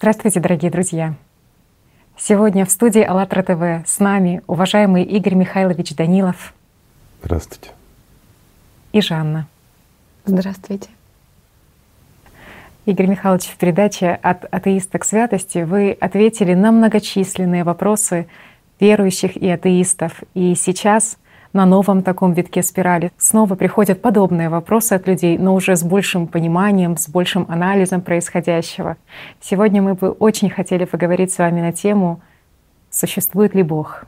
Здравствуйте, дорогие друзья! Сегодня в студии АЛЛАТРА ТВ с нами уважаемый Игорь Михайлович Данилов. Здравствуйте. И Жанна. Здравствуйте. Игорь Михайлович, в передаче «От атеиста к святости» вы ответили на многочисленные вопросы верующих и атеистов. И сейчас на новом таком витке спирали снова приходят подобные вопросы от людей, но уже с большим пониманием, с большим анализом происходящего. Сегодня мы бы очень хотели поговорить с вами на тему «Существует ли Бог?».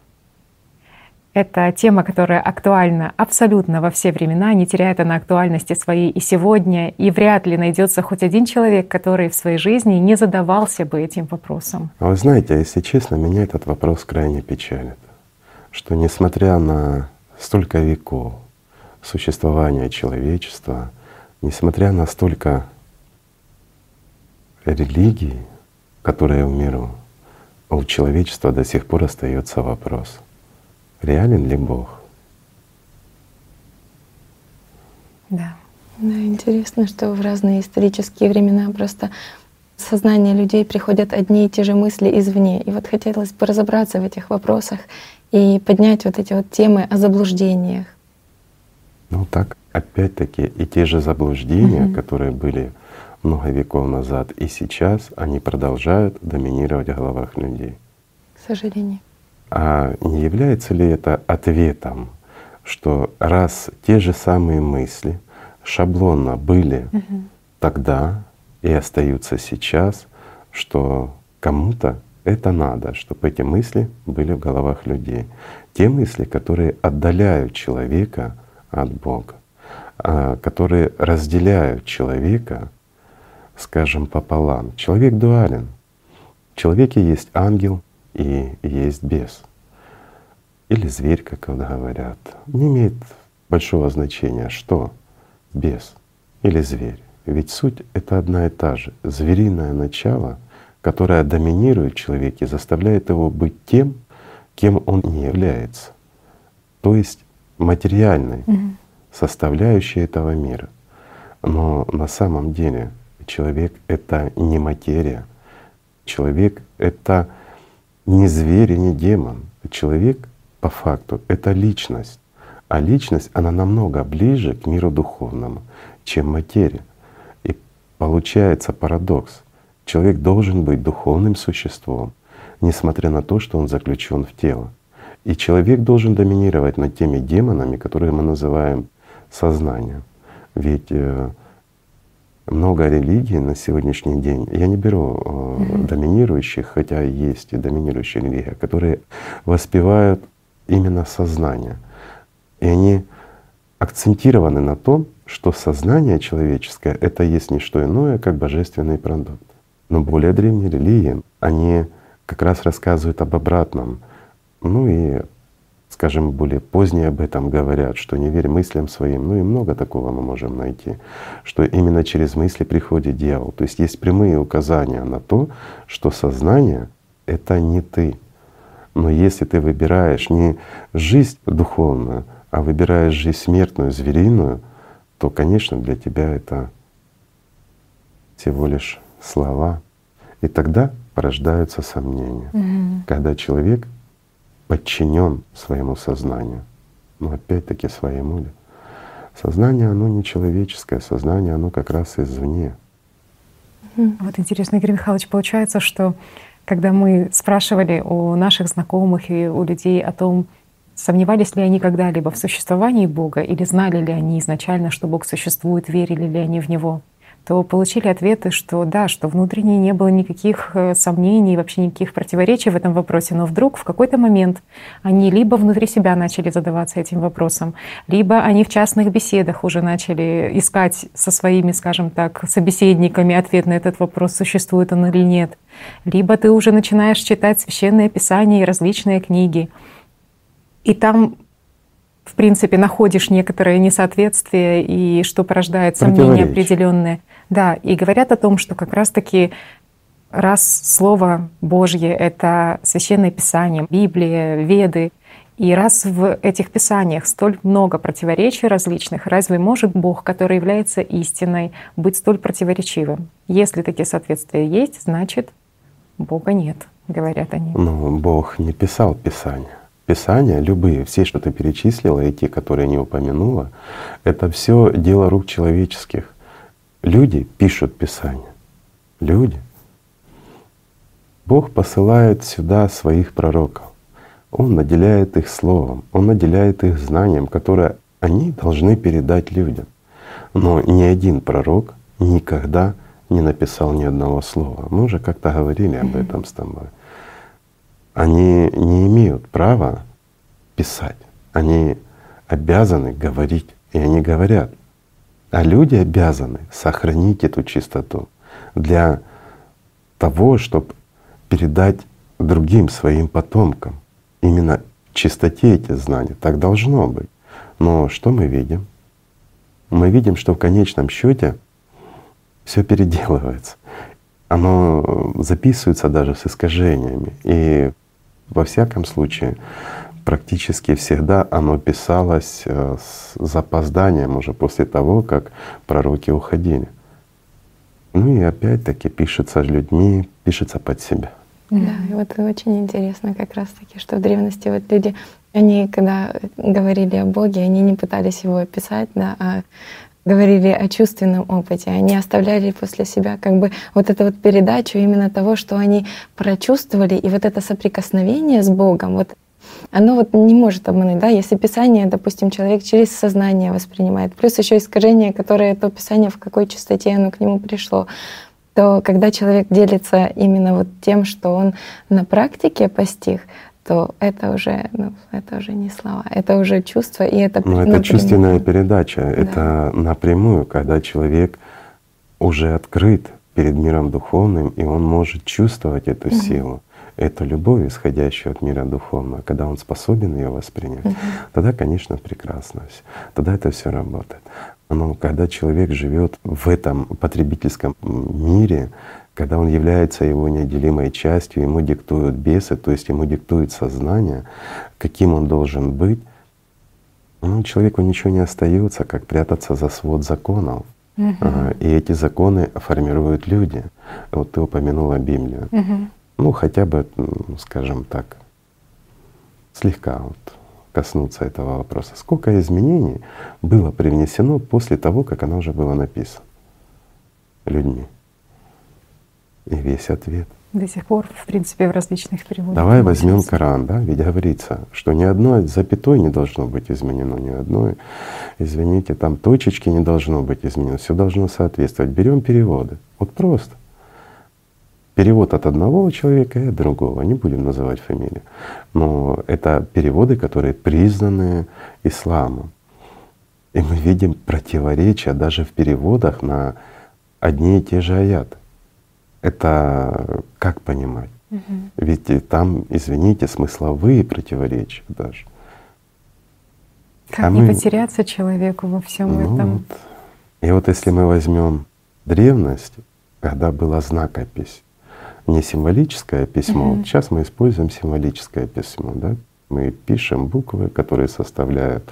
Это тема, которая актуальна абсолютно во все времена, не теряет она актуальности своей и сегодня, и вряд ли найдется хоть один человек, который в своей жизни не задавался бы этим вопросом. А вы знаете, если честно, меня этот вопрос крайне печалит, что несмотря на столько веков существования человечества, несмотря на столько религий, которые в миру, у человечества до сих пор остается вопрос — реален ли Бог? Да. Да, интересно, что в разные исторические времена просто в сознание людей приходят одни и те же мысли извне. И вот хотелось бы разобраться в этих вопросах и поднять вот эти вот темы о заблуждениях. Ну так, опять-таки, и те же заблуждения, угу. которые были много веков назад и сейчас, они продолжают доминировать в головах людей. К сожалению. А не является ли это ответом, что раз те же самые мысли шаблонно были угу. тогда и остаются сейчас, что кому-то это надо, чтобы эти мысли были в головах людей. Те мысли, которые отдаляют человека от Бога, а, которые разделяют человека, скажем, пополам. Человек дуален. В человеке есть ангел, и есть бес. Или зверь, как говорят. Не имеет большого значения, что бес или зверь. Ведь суть — это одна и та же. Звериное начало, которое доминирует в человеке, заставляет его быть тем, кем он не является. То есть материальной угу. составляющей этого мира. Но на самом деле человек — это не материя. Человек — это не зверь и не демон. Человек по факту это личность. А личность, она намного ближе к миру духовному, чем материя. И получается парадокс. Человек должен быть духовным существом, несмотря на то, что он заключен в тело. И человек должен доминировать над теми демонами, которые мы называем сознанием. Ведь э, много религий на сегодняшний день. Я не беру mm-hmm. доминирующих, хотя есть и доминирующие религии, которые воспевают именно сознание. И они акцентированы на том, что сознание человеческое — это есть не что иное, как божественный продукт. Но более древние религии, они как раз рассказывают об обратном. Ну и скажем, более поздние об этом говорят, что не верь мыслям своим, ну и много такого мы можем найти, что именно через мысли приходит дьявол. То есть есть прямые указания на то, что сознание — это не ты. Но если ты выбираешь не жизнь духовную, а выбираешь жизнь смертную, звериную, то, конечно, для тебя это всего лишь слова. И тогда порождаются сомнения. Угу. Когда человек подчинен своему сознанию. Но опять-таки своему ли? Сознание, оно не человеческое, сознание, оно как раз извне. Вот интересно, Игорь Михайлович, получается, что когда мы спрашивали у наших знакомых и у людей о том, сомневались ли они когда-либо в существовании Бога или знали ли они изначально, что Бог существует, верили ли они в Него, то получили ответы, что да, что внутренне не было никаких э, сомнений, вообще никаких противоречий в этом вопросе, но вдруг в какой-то момент они либо внутри себя начали задаваться этим вопросом, либо они в частных беседах уже начали искать со своими, скажем так, собеседниками ответ на этот вопрос, существует он или нет, либо ты уже начинаешь читать священное писание и различные книги, и там в принципе, находишь некоторое несоответствие и что порождает сомнения определенные. Да, и говорят о том, что как раз-таки раз Слово Божье — это Священное Писание, Библия, Веды, и раз в этих писаниях столь много противоречий различных, разве может Бог, который является истиной, быть столь противоречивым? Если такие соответствия есть, значит, Бога нет, говорят они. Ну, Бог не писал Писания. Писания, любые, все, что ты перечислила, и те, которые не упомянула, это все дело рук человеческих. Люди пишут Писание. Люди. Бог посылает сюда своих пророков. Он наделяет их словом, Он наделяет их знанием, которое они должны передать людям. Но ни один пророк никогда не написал ни одного слова. Мы уже как-то говорили об этом с тобой. Они не имеют права писать. Они обязаны говорить, и они говорят. А люди обязаны сохранить эту чистоту для того, чтобы передать другим своим потомкам именно чистоте эти знания. Так должно быть. Но что мы видим? Мы видим, что в конечном счете все переделывается. Оно записывается даже с искажениями. И во всяком случае, практически всегда оно писалось э, с запозданием уже после того, как пророки уходили. Ну и опять-таки пишется людьми, пишется под себя. Да, и вот очень интересно как раз-таки, что в древности вот люди, они когда говорили о Боге, они не пытались его описать, да, а говорили о чувственном опыте, они оставляли после себя как бы вот эту вот передачу именно того, что они прочувствовали, и вот это соприкосновение с Богом, вот оно вот не может обмануть, да, если Писание, допустим, человек через сознание воспринимает, плюс еще искажение, которое то Писание, в какой частоте оно к нему пришло, то когда человек делится именно вот тем, что он на практике постиг, то это уже, ну, это уже не слова, это уже чувство, и это Ну, это чувственная передача, да. это напрямую, когда человек уже открыт перед миром духовным, и он может чувствовать эту угу. силу, эту любовь, исходящую от мира духовного, когда он способен ее воспринять, угу. тогда, конечно, прекрасно все, тогда это все работает. Но когда человек живет в этом потребительском мире, когда он является его неотделимой частью, ему диктуют бесы, то есть ему диктует сознание, каким он должен быть, ну, человеку ничего не остается, как прятаться за свод законов. Угу. И эти законы формируют люди. Вот ты упомянула Библию. Угу. Ну, хотя бы, скажем так, слегка вот коснуться этого вопроса. Сколько изменений было привнесено после того, как оно уже было написано людьми? И весь ответ. До сих пор, в принципе, в различных переводах. Давай возьмем Коран, да, ведь говорится, что ни одной запятой не должно быть изменено, ни одной, извините, там точечки не должно быть изменено, все должно соответствовать. Берем переводы. Вот просто перевод от одного человека и от другого, не будем называть фамилию. Но это переводы, которые признаны исламом. И мы видим противоречия даже в переводах на одни и те же аяты. Это как понимать? Угу. Ведь там, извините, смысловые противоречия даже. Как а не мы... потеряться человеку во всем ну этом? Вот. И вот если мы возьмем древность, когда была знакопись, не символическое письмо. Mm-hmm. Сейчас мы используем символическое письмо, да? Мы пишем буквы, которые составляют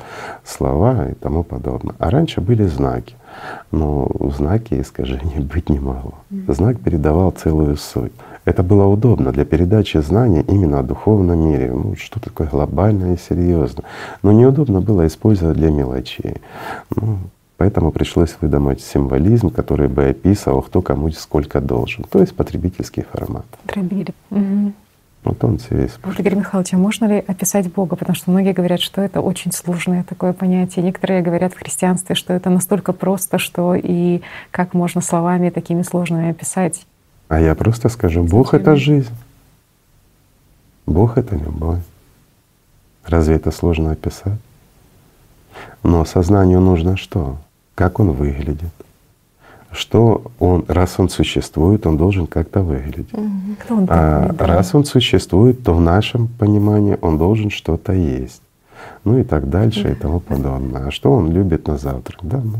слова и тому подобное. А раньше были знаки. Но знаки искажений быть не могло. Знак передавал целую суть. Это было удобно для передачи знаний именно о духовном мире. Ну, что такое глобальное и серьезное. Но неудобно было использовать для мелочей. Ну, Поэтому пришлось выдумать символизм, который бы описывал, кто кому сколько должен. То есть потребительский формат. Дробили. Угу. Вот он весь. Вот, Игорь Михайлович, а можно ли описать Бога? Потому что многие говорят, что это очень сложное такое понятие. Некоторые говорят в христианстве, что это настолько просто, что и как можно словами такими сложными описать. А я просто скажу, Бог — это жизнь. Бог — это любовь. Разве это сложно описать? Но сознанию нужно что? Как он выглядит, что он, раз он существует, он должен как-то выглядеть. Кто он а да? раз он существует, то в нашем понимании он должен что-то есть. Ну и так дальше и тому подобное. А что он любит на завтрак? Да, ну,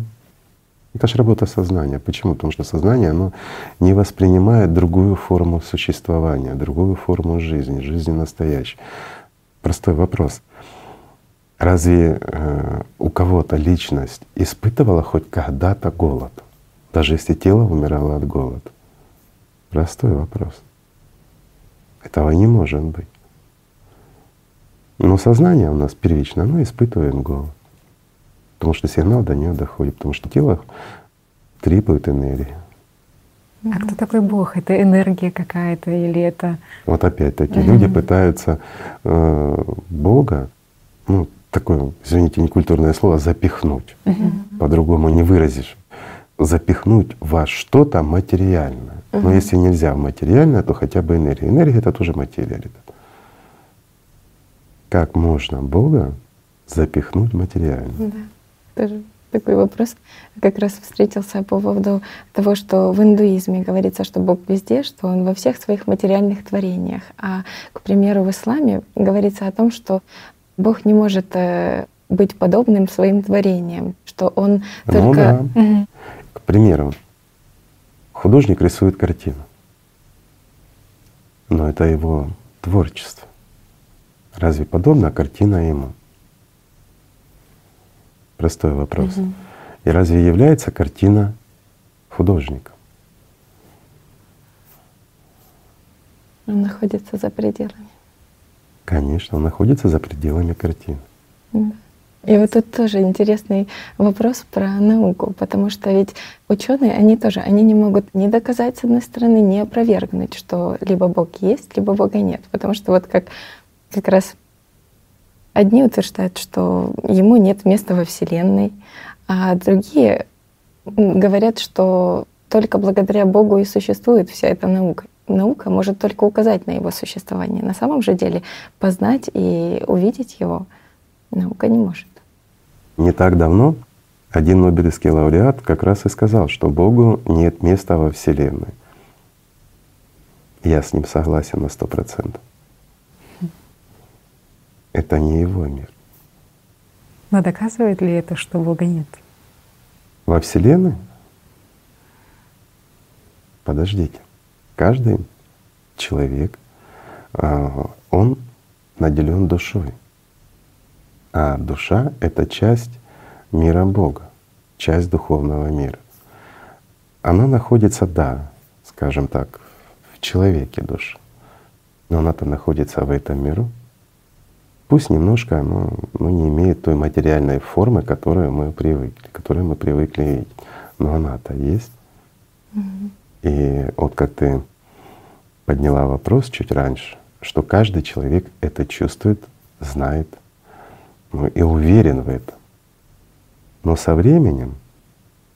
это же работа сознания. Почему? Потому что сознание, оно не воспринимает другую форму существования, другую форму жизни, жизни настоящей. Простой вопрос. Разве э, у кого-то личность испытывала хоть когда-то голод, даже если тело умирало от голода? Простой вопрос. Этого не может быть. Но сознание у нас первично, оно испытывает голод. Потому что сигнал до нее доходит, потому что тело требует энергии. А кто такой Бог? Это энергия какая-то или это? Вот опять-таки люди пытаются э, Бога, ну такое, извините, некультурное слово, запихнуть. Угу. По-другому не выразишь. Запихнуть во что-то материальное. Угу. Но если нельзя в материальное, то хотя бы энергия. Энергия это тоже материя. Как можно Бога запихнуть материально? Да, тоже такой вопрос как раз встретился по поводу того, что в индуизме говорится, что Бог везде, что Он во всех своих материальных творениях. А, к примеру, в исламе говорится о том, что Бог не может э, быть подобным своим творениям, что Он ну, только... Да. Угу. К примеру, художник рисует картину, но это его творчество. Разве подобна картина ему? Простой вопрос. Угу. И разве является картина художником? Он находится за пределами. Конечно, он находится за пределами картины. И вот тут тоже интересный вопрос про науку, потому что ведь ученые, они тоже, они не могут не доказать с одной стороны, не опровергнуть, что либо Бог есть, либо Бога нет, потому что вот как как раз одни утверждают, что ему нет места во Вселенной, а другие говорят, что только благодаря Богу и существует вся эта наука. Наука может только указать на его существование. На самом же деле познать и увидеть его наука не может. Не так давно один Нобелевский лауреат как раз и сказал, что Богу нет места во Вселенной. Я с ним согласен на сто процентов это не его мир. Но доказывает ли это, что Бога нет? Во Вселенной? Подождите. Каждый человек, а, он наделен душой. А душа — это часть мира Бога, часть духовного мира. Она находится, да, скажем так, в человеке душа, но она-то находится в этом миру, Пусть немножко оно ну, не имеет той материальной формы, которую мы привыкли, которую мы привыкли видеть. Но она-то есть. Mm-hmm. И вот как ты подняла вопрос чуть раньше, что каждый человек это чувствует, знает ну, и уверен в этом. Но со временем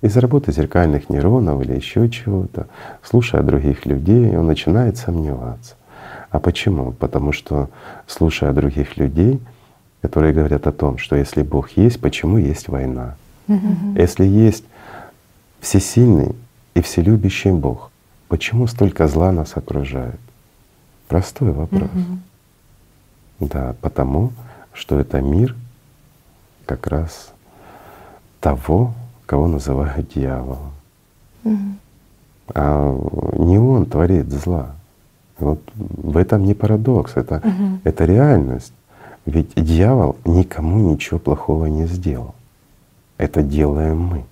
из-за работы зеркальных нейронов или еще чего-то, слушая других людей, он начинает сомневаться. А почему? Потому что, слушая других людей, которые говорят о том, что если Бог есть, почему есть война? Угу. Если есть всесильный и вселюбящий Бог, почему столько зла нас окружает? Простой вопрос. Угу. Да, потому что это мир как раз того, кого называют дьяволом. Угу. А не он творит зла. Вот в этом не парадокс, это, угу. это реальность. Ведь дьявол никому ничего плохого не сделал. Это делаем мы.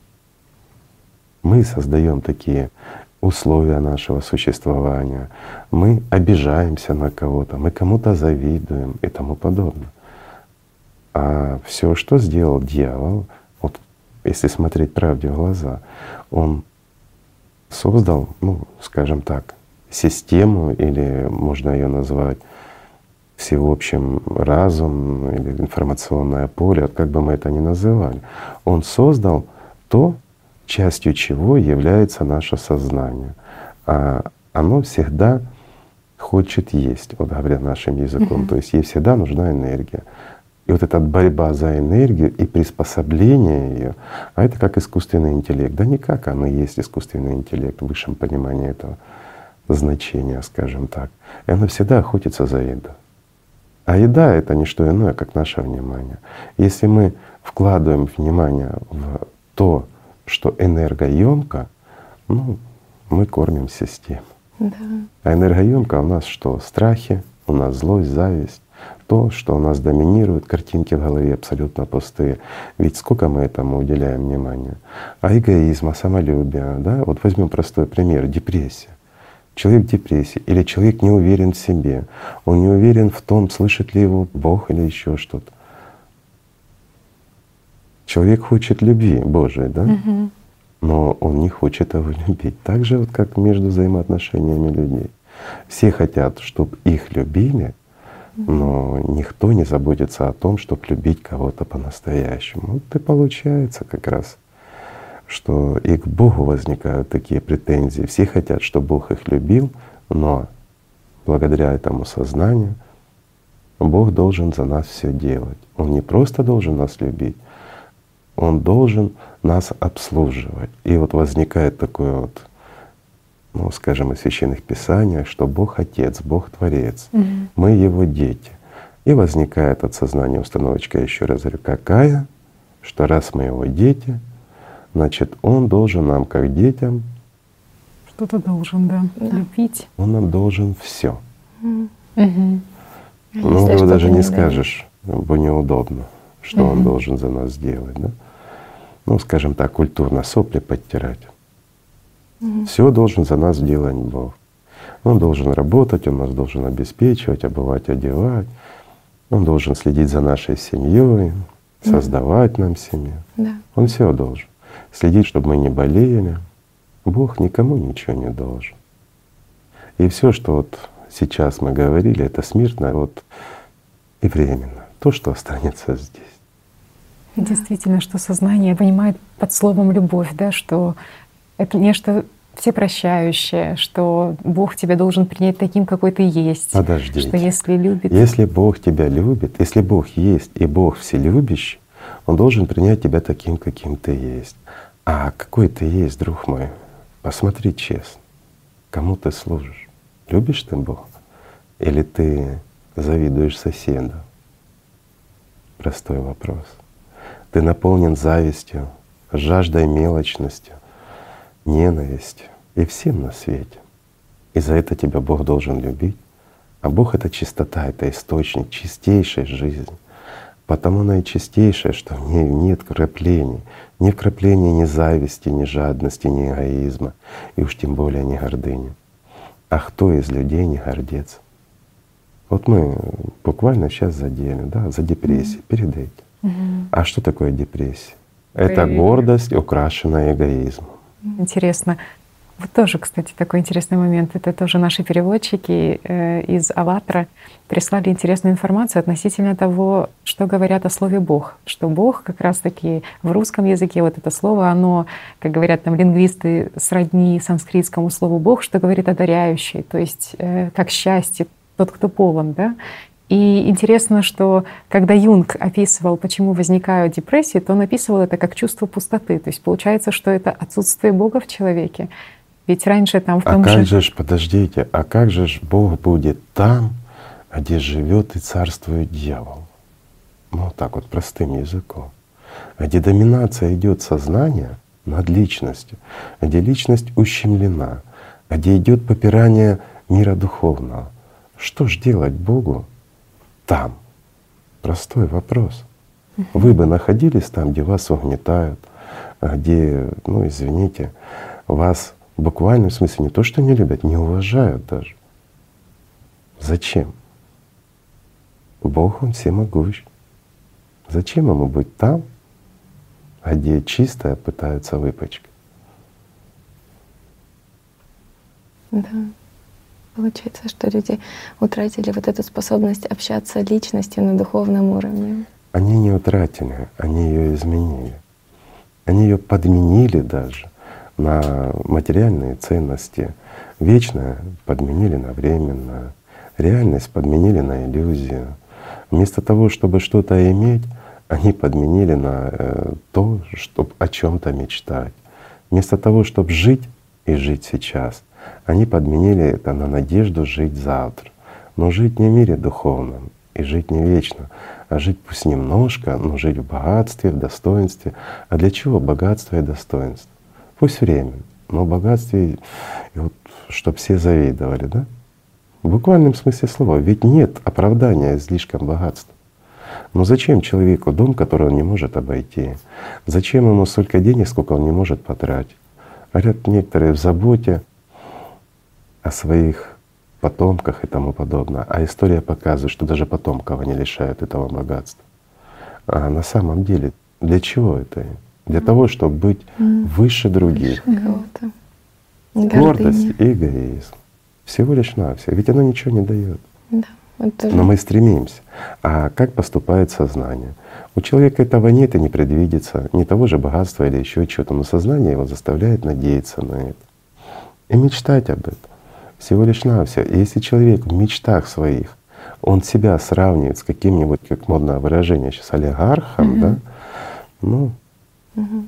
Мы создаем такие условия нашего существования. Мы обижаемся на кого-то, мы кому-то завидуем и тому подобное. А все, что сделал дьявол, вот если смотреть правде в глаза, он создал, ну, скажем так, систему, или можно ее назвать всеобщим разум или информационное поле, как бы мы это ни называли. Он создал то, частью чего является наше сознание. А оно всегда хочет есть, вот говоря нашим языком. Uh-huh. То есть ей всегда нужна энергия. И вот эта борьба за энергию и приспособление ее, а это как искусственный интеллект. Да никак оно есть искусственный интеллект в высшем понимании этого значения, скажем так. И она всегда охотится за едой. А еда — это не что иное, как наше внимание. Если мы вкладываем внимание в то, что энергоемко, ну, мы кормим систему. Да. А энергоемко у нас что? Страхи, у нас злость, зависть, то, что у нас доминирует, картинки в голове абсолютно пустые. Ведь сколько мы этому уделяем внимания? А эгоизма, самолюбия, да? Вот возьмем простой пример — депрессия. человек в депрессии или человек не уверен в себе, он не уверен в том, слышит ли его Бог или еще что-то. Человек хочет любви Божией, да? Мгм. но он не хочет его любить. Так же вот как между взаимоотношениями людей. Все хотят, чтобы их любили, но никто не заботится о том, чтобы любить кого-то по-настоящему. Вот и получается как раз, что и к Богу возникают такие претензии. Все хотят, чтобы Бог их любил, но благодаря этому сознанию Бог должен за нас все делать. Он не просто должен нас любить, Он должен нас обслуживать. И вот возникает такое вот, ну, скажем, из священных писаниях, что Бог Отец, Бог Творец, Мгм. мы Его дети. И возникает от сознания установочка, еще раз говорю, какая, что раз мы Его дети, значит, Он должен нам, как детям, Что-то должен, да, Да. любить. Он нам должен все. А Ну, если его даже не скажешь, бо неудобно, что он Мгм. должен за нас сделать, да? Ну, скажем так, культурно сопли подтирать. Мгм. Все должен за нас делать Бог. Он должен работать, он нас должен обеспечивать, обувать, одевать. Он должен следить за нашей семьей, создавать нам семью. Да. Он все должен. Следить, чтобы мы не болели. Бог никому ничего не должен. И все, что вот сейчас мы говорили, это смертно вот и временно. То, что останется здесь. И Действительно, что сознание понимает под словом любовь, да, что это нечто всепрощающее, что Бог тебя должен принять таким, какой ты есть. Подождите. Что если любит, Если Бог тебя любит, если Бог есть и Бог вселюбящий, Он должен принять тебя таким, каким ты есть. А какой ты есть, друг мой? Посмотри честно. Кому ты служишь? Любишь ты Бога? Или ты завидуешь соседу? Простой вопрос. Ты наполнен завистью, жаждой мелочностью, ненавистью и всем на свете. И за это тебя Бог должен любить. А Бог — это чистота, это источник чистейшей жизни. Потому она и чистейшая, что в ней нет краплений. Ни вкрапления ни зависти, ни жадности, ни эгоизма, и уж тем более ни гордыни. А кто из людей не гордец? Вот мы буквально сейчас задели, да, за депрессией, перед этим. А что такое депрессия? Это гордость, украшенная эгоизмом. Интересно. Вот тоже, кстати, такой интересный момент. Это тоже наши переводчики э, из «АЛЛАТРА» прислали интересную информацию относительно того, что говорят о слове «Бог». Что «Бог» как раз-таки в русском языке, вот это слово, оно, как говорят там лингвисты, сродни санскритскому слову «Бог», что говорит «одаряющий», то есть э, как счастье, тот, кто полон, да? И интересно, что когда Юнг описывал, почему возникают депрессии, то он описывал это как чувство пустоты. То есть получается, что это отсутствие Бога в человеке. Ведь раньше там в А том как же... же ж, подождите, а как же ж Бог будет там, где живет и царствует дьявол? Ну, вот так вот простым языком. Где доминация идет сознания над личностью, где личность ущемлена, где идет попирание мира духовного. Что ж делать Богу там? Простой вопрос. Вы бы находились там, где вас угнетают, где, ну извините, вас в буквальном смысле не то, что не любят, не уважают даже. Зачем? Бог Он всемогущ. Зачем ему быть там, а где чистое пытаются выпачкать? Да. Получается, что люди утратили вот эту способность общаться личностью на духовном уровне. Они не утратили, они ее изменили. Они ее подменили даже на материальные ценности. Вечное подменили на временное, реальность подменили на иллюзию. Вместо того, чтобы что-то иметь, они подменили на э, то, чтобы о чем-то мечтать. Вместо того, чтобы жить и жить сейчас, они подменили это на надежду жить завтра. Но жить не в мире духовном и жить не вечно, а жить пусть немножко, но жить в богатстве, в достоинстве. А для чего богатство и достоинство? Пусть временно, но богатстве, и вот, чтобы все завидовали, да? В буквальном смысле слова. Ведь нет оправдания излишкам богатства. Но зачем человеку дом, который он не может обойти? Зачем ему столько денег, сколько он не может потратить? Говорят некоторые в заботе о своих потомках и тому подобное. А история показывает, что даже потомков они лишают этого богатства. А на самом деле для чего это? Для того, чтобы быть выше других. Выше Гордость и эгоизм. Всего лишь навсего. Ведь оно ничего не дает. Да. Но мы стремимся. А как поступает сознание? У человека этого нет и не предвидится, ни того же богатства или еще чего-то, но сознание его заставляет надеяться на это и мечтать об этом. Всего лишь навсего. И если человек в мечтах своих, он себя сравнивает с каким-нибудь, как модное выражение сейчас, олигархом, mm-hmm. да, ну, mm-hmm.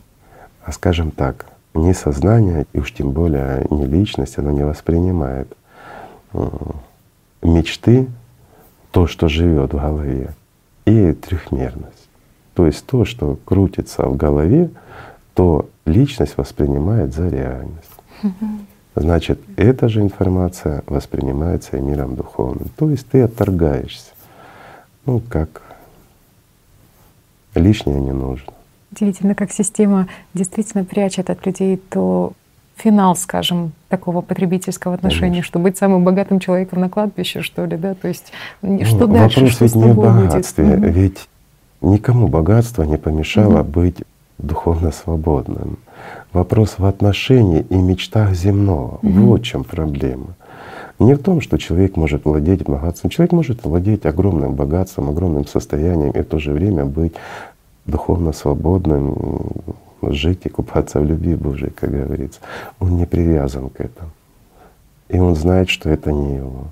а скажем так, не сознание, и уж тем более не личность, оно не воспринимает мечты то, что живет в голове, и трехмерность. То есть то, что крутится в голове, то личность воспринимает за реальность. Значит, эта же информация воспринимается и миром духовным. То есть ты отторгаешься. Ну, как лишнее не нужно. Удивительно, как система действительно прячет от людей то финал, скажем, такого потребительского отношения, Конечно. что быть самым богатым человеком на кладбище, что ли, да? То есть ну, что дальше? Вопрос что ведь не в богатстве, будет? ведь никому богатство не помешало угу. быть духовно свободным. Вопрос в отношении и мечтах земного. Угу. Вот в чем проблема. Не в том, что человек может владеть богатством. Человек может владеть огромным богатством, огромным состоянием и в то же время быть духовно свободным, жить и купаться в любви Божией, как говорится. Он не привязан к этому. И он знает, что это не его.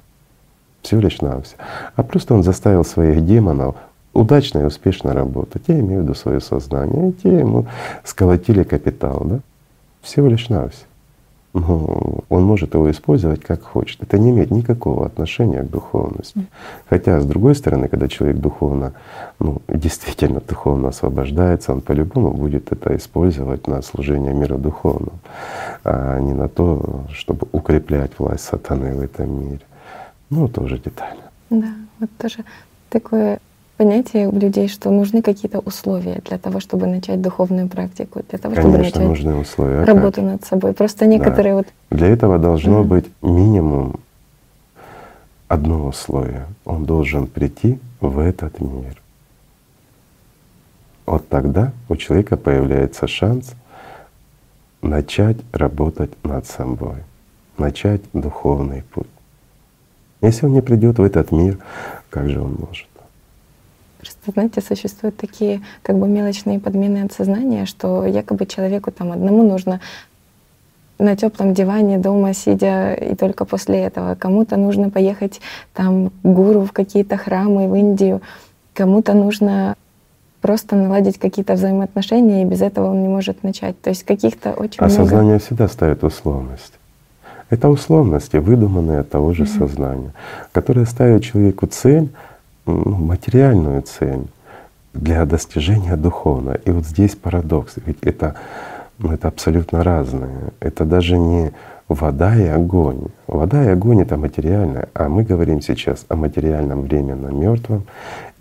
Всего лишь навсего. А просто он заставил своих демонов удачно и успешно работать. Я имею в виду свое сознание. И те ему сколотили капитал, да? Всего лишь навсего ну, он может его использовать как хочет. Это не имеет никакого отношения к духовности. Хотя, с другой стороны, когда человек духовно, ну, действительно духовно освобождается, он по-любому будет это использовать на служение миру духовному, а не на то, чтобы укреплять власть сатаны в этом мире. Ну, тоже детально. Да, вот тоже такое понятие у людей, что нужны какие-то условия для того, чтобы начать духовную практику, для того, Конечно, чтобы начать нужны условия. работу как? над собой. Просто некоторые да. вот. Для этого должно mm. быть минимум одно условие. Он должен прийти в этот мир. Вот тогда у человека появляется шанс начать работать над собой, начать духовный путь. Если он не придет в этот мир, как же он может? Просто, знаете, существуют такие как бы мелочные подмены от сознания, что якобы человеку там одному нужно на теплом диване дома сидя, и только после этого. Кому-то нужно поехать там гуру в какие-то храмы в Индию, кому-то нужно просто наладить какие-то взаимоотношения, и без этого он не может начать. То есть каких-то очень а много... сознание всегда ставит условность. Это условности, выдуманные от того же mm-hmm. сознания, которые ставят человеку цель ну, материальную цель для достижения духовного. И вот здесь парадокс, ведь это, ну, это абсолютно разное. Это даже не вода и огонь. Вода и огонь это материальное, а мы говорим сейчас о материальном временном мертвом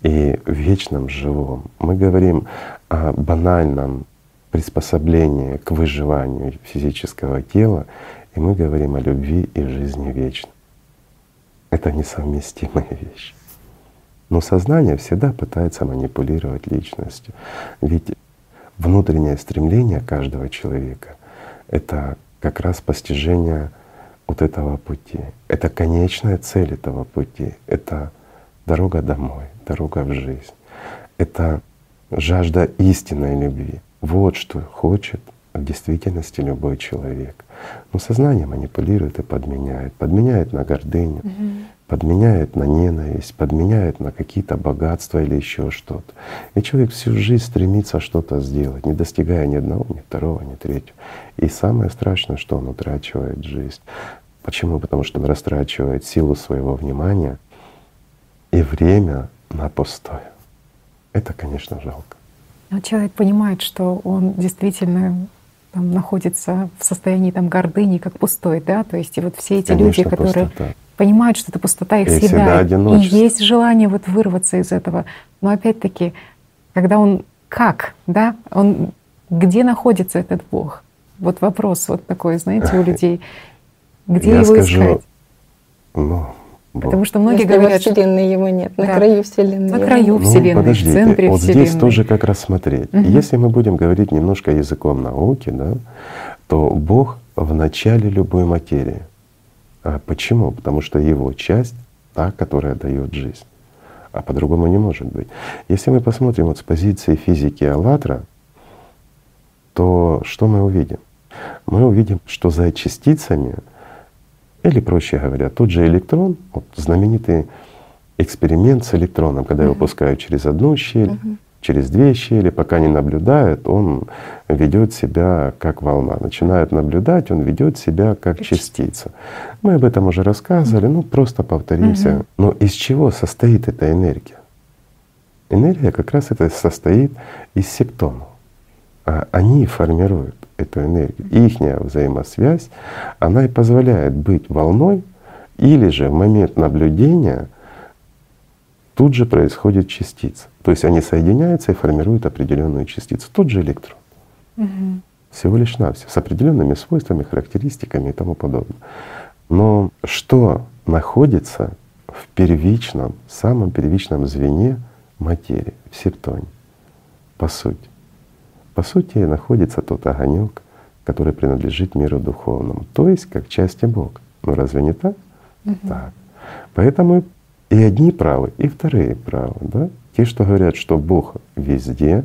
и вечном живом. Мы говорим о банальном приспособлении к выживанию физического тела, и мы говорим о любви и жизни вечной. Это несовместимые вещи. Но сознание всегда пытается манипулировать личностью. Ведь внутреннее стремление каждого человека — это как раз постижение вот этого пути. Это конечная цель этого пути. Это дорога домой, дорога в жизнь. Это жажда истинной любви. Вот что хочет в действительности любой человек. Но сознание манипулирует и подменяет. Подменяет на гордыню, угу подменяет на ненависть, подменяет на какие-то богатства или еще что-то. И человек всю жизнь стремится что-то сделать, не достигая ни одного, ни второго, ни третьего. И самое страшное, что он утрачивает жизнь. Почему? Потому что он растрачивает силу своего внимания и время на пустое. Это, конечно, жалко. Но человек понимает, что он действительно там, находится в состоянии там, гордыни, как пустой, да, то есть и вот все эти конечно, люди, которые пустота понимают, что эта пустота их и съедает. И есть желание вот вырваться из этого. Но опять-таки, когда он как, да, он где находится этот Бог? Вот вопрос вот такой, знаете, у людей. Где Я его скажу искать? Ну, Потому что многие Если говорят, во Вселенной его нет, на краю Вселенной. На краю. Вселенной, ну, подождите, в центре вот Вселенной. здесь тоже как рассмотреть. Мгм. Если мы будем говорить немножко языком науки, да, то Бог в начале любой материи. А почему? Потому что Его часть та, которая дает жизнь. А по-другому не может быть. Если мы посмотрим вот с позиции физики АЛЛАТРА, то что мы увидим? Мы увидим, что за частицами, или проще говоря, тот же электрон, вот знаменитый эксперимент с электроном, когда его Мгм. пускают через одну щель, Мгм. Через две щели, пока не наблюдает, он ведет себя как волна. Начинает наблюдать, он ведет себя как Как частица. Мы об этом уже рассказывали, ну просто повторимся. Но из чего состоит эта энергия? Энергия как раз это состоит из септонов. А Они формируют эту энергию. Ихняя взаимосвязь, она и позволяет быть волной, или же в момент наблюдения тут же происходит частица. То есть они соединяются и формируют определенную частицу. Тот же электрон. Мгм. Всего лишь навсего, с определенными свойствами, характеристиками и тому подобное. Но что находится в первичном, самом первичном звене материи, в септоне, по сути? По сути находится тот огонек, который принадлежит миру духовному, то есть как части Бога. Ну разве не так? Мгм. Так. Поэтому и одни правы, и вторые правы. Да? Те, что говорят, что Бог везде,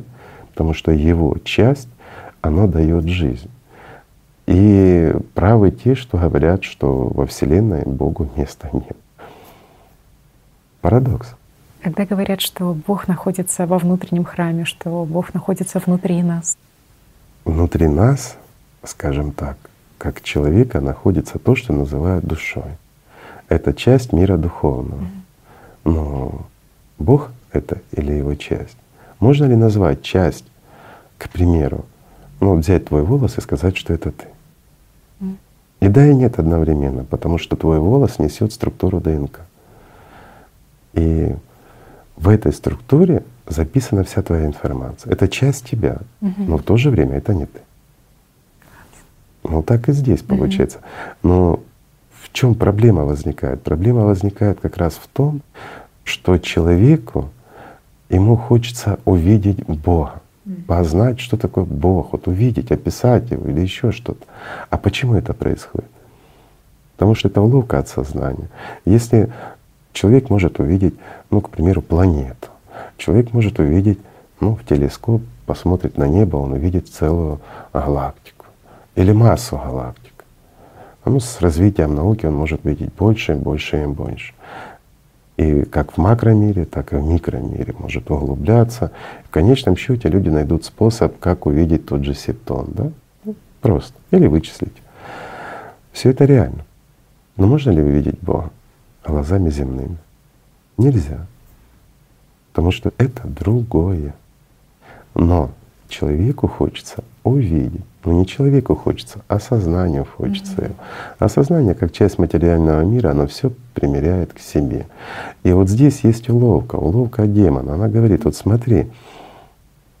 потому что Его часть, она дает жизнь. И правы те, что говорят, что во Вселенной Богу места нет. Парадокс. Когда говорят, что Бог находится во внутреннем храме, что Бог находится внутри нас. Внутри нас, скажем так, как человека находится то, что называют душой. Это часть мира духовного. Но Бог — это или Его часть? Можно ли назвать часть, к примеру, ну, взять твой волос и сказать, что это ты? И да, и нет одновременно, потому что твой волос несет структуру ДНК. И в этой структуре записана вся твоя информация. Это часть тебя, Мгм. но в то же время это не ты. Ну так и здесь получается. Но в чем проблема возникает? Проблема возникает как раз в том, что человеку ему хочется увидеть Бога, познать, что такое Бог, вот увидеть, описать его или еще что-то. А почему это происходит? Потому что это уловка от сознания. Если человек может увидеть, ну, к примеру, планету, человек может увидеть, ну, в телескоп, посмотреть на небо, он увидит целую галактику или массу галактик. Ну, с развитием науки он может видеть больше, больше и больше. И как в макромире, так и в микромире может углубляться. В конечном счете люди найдут способ, как увидеть тот же септон, да? Ну, Просто. Или вычислить. Все это реально. Но можно ли увидеть Бога глазами земными? Нельзя. Потому что это другое. Но человеку хочется увидеть. Но не человеку хочется, а сознанию хочется его. А сознание, как часть материального мира, оно все примеряет к себе. И вот здесь есть уловка, уловка демона. Она говорит, вот смотри,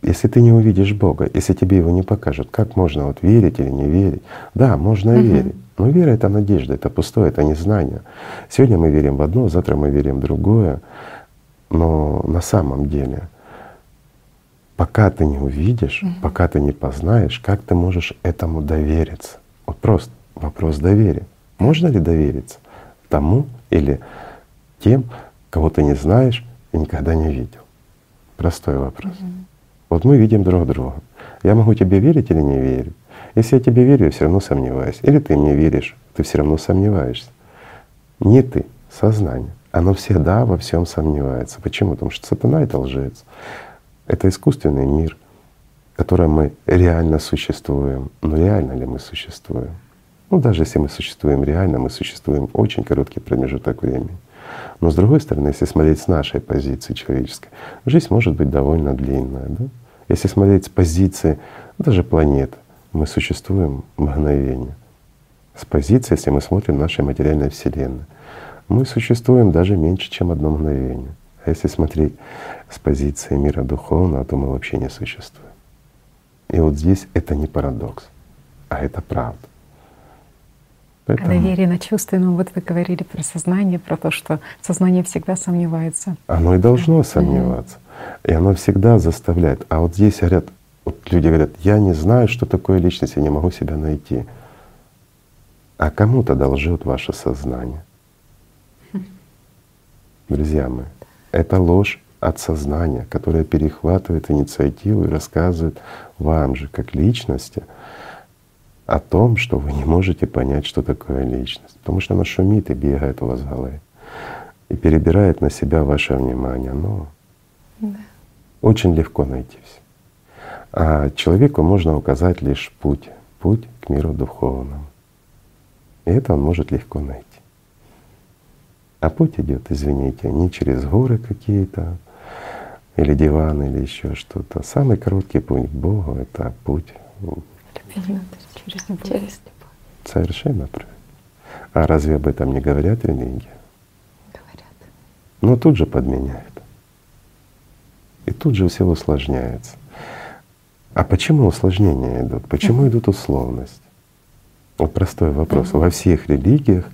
если ты не увидишь Бога, если тебе его не покажут, как можно вот верить или не верить? Да, можно Мгм. верить. Но вера — это надежда, это пустое, это незнание. Сегодня мы верим в одно, завтра мы верим в другое. Но на самом деле, пока ты не увидишь, пока ты не познаешь, как ты можешь этому довериться? Вот просто вопрос доверия. Можно ли довериться тому или тем, кого ты не знаешь и никогда не видел? Простой вопрос. Вот мы видим друг друга. Я могу тебе верить или не верить? Если я тебе верю, я все равно сомневаюсь. Или ты мне веришь, ты все равно сомневаешься. Не ты, сознание. Оно всегда во всем сомневается. Почему? Потому что сатана — это лжец. Это искусственный мир, в котором мы реально существуем. Но реально ли мы существуем? Ну, даже если мы существуем реально, мы существуем очень короткий промежуток времени. Но с другой стороны, если смотреть с нашей позиции человеческой, жизнь может быть довольно длинная. Да? Если смотреть с позиции даже планеты, мы существуем мгновение. С позиции, если мы смотрим нашей материальной Вселенной, мы существуем даже меньше, чем одно мгновение. А если смотреть с позиции мира духовного, то мы вообще не существуем. И вот здесь это не парадокс, а это правда. Поэтому... А доверие на чувственном, вот вы говорили про сознание, про то, что сознание всегда сомневается. Оно и должно сомневаться. И оно всегда заставляет. А вот здесь говорят, вот люди говорят, я не знаю, что такое личность, я не могу себя найти. А кому тогда лжет ваше сознание? Друзья мои, это ложь от сознания, которое перехватывает инициативу и рассказывает вам же, как личности, о том, что вы не можете понять, что такое личность. Потому что она шумит и бегает у вас в голове и перебирает на себя ваше внимание. Но да. очень легко найти все. А человеку можно указать лишь путь, путь к миру духовному. И это он может легко найти. А путь идет, извините, не через горы какие-то, или диван, или еще что-то. Самый короткий путь к Богу — это путь Через любовь. Через любовь. Совершенно правильно. А разве об этом не говорят религии? Говорят. Но тут же подменяют. И тут же все усложняется. А почему усложнения идут? Почему идут условности? Вот простой вопрос. Во всех религиях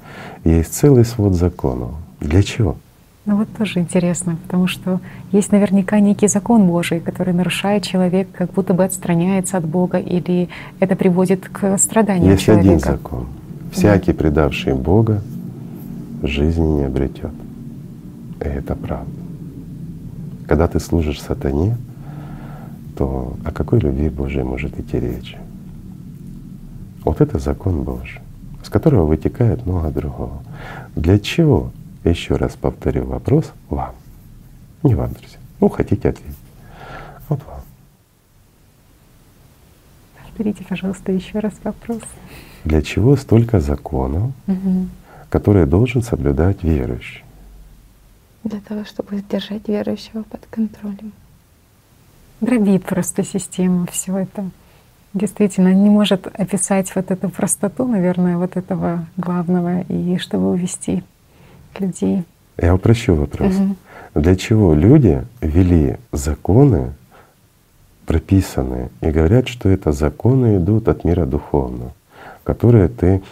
есть целый свод законов. Для чего? Ну вот тоже интересно, потому что есть наверняка некий закон Божий, который нарушает человек, как будто бы отстраняется от Бога, или это приводит к страданиям есть человека. Есть один закон. Всякий, предавший Бога, жизни не обретет. И это правда. Когда ты служишь сатане, то о какой любви Божией может идти речь? Вот это закон Божий, с которого вытекает много другого. Для чего еще раз повторю вопрос вам. Не вам, друзья. Ну, хотите ответить. Вот вам. Повторите, пожалуйста, еще раз вопрос. Для чего столько законов, угу. которые должен соблюдать верующий? Для того, чтобы держать верующего под контролем. Дробит просто систему все это. Действительно, не может описать вот эту простоту, наверное, вот этого главного, и чтобы увести людей. Я упрощу вопрос. Угу. Для чего люди ввели законы, прописанные, и говорят, что это законы идут от мира духовного, которые ты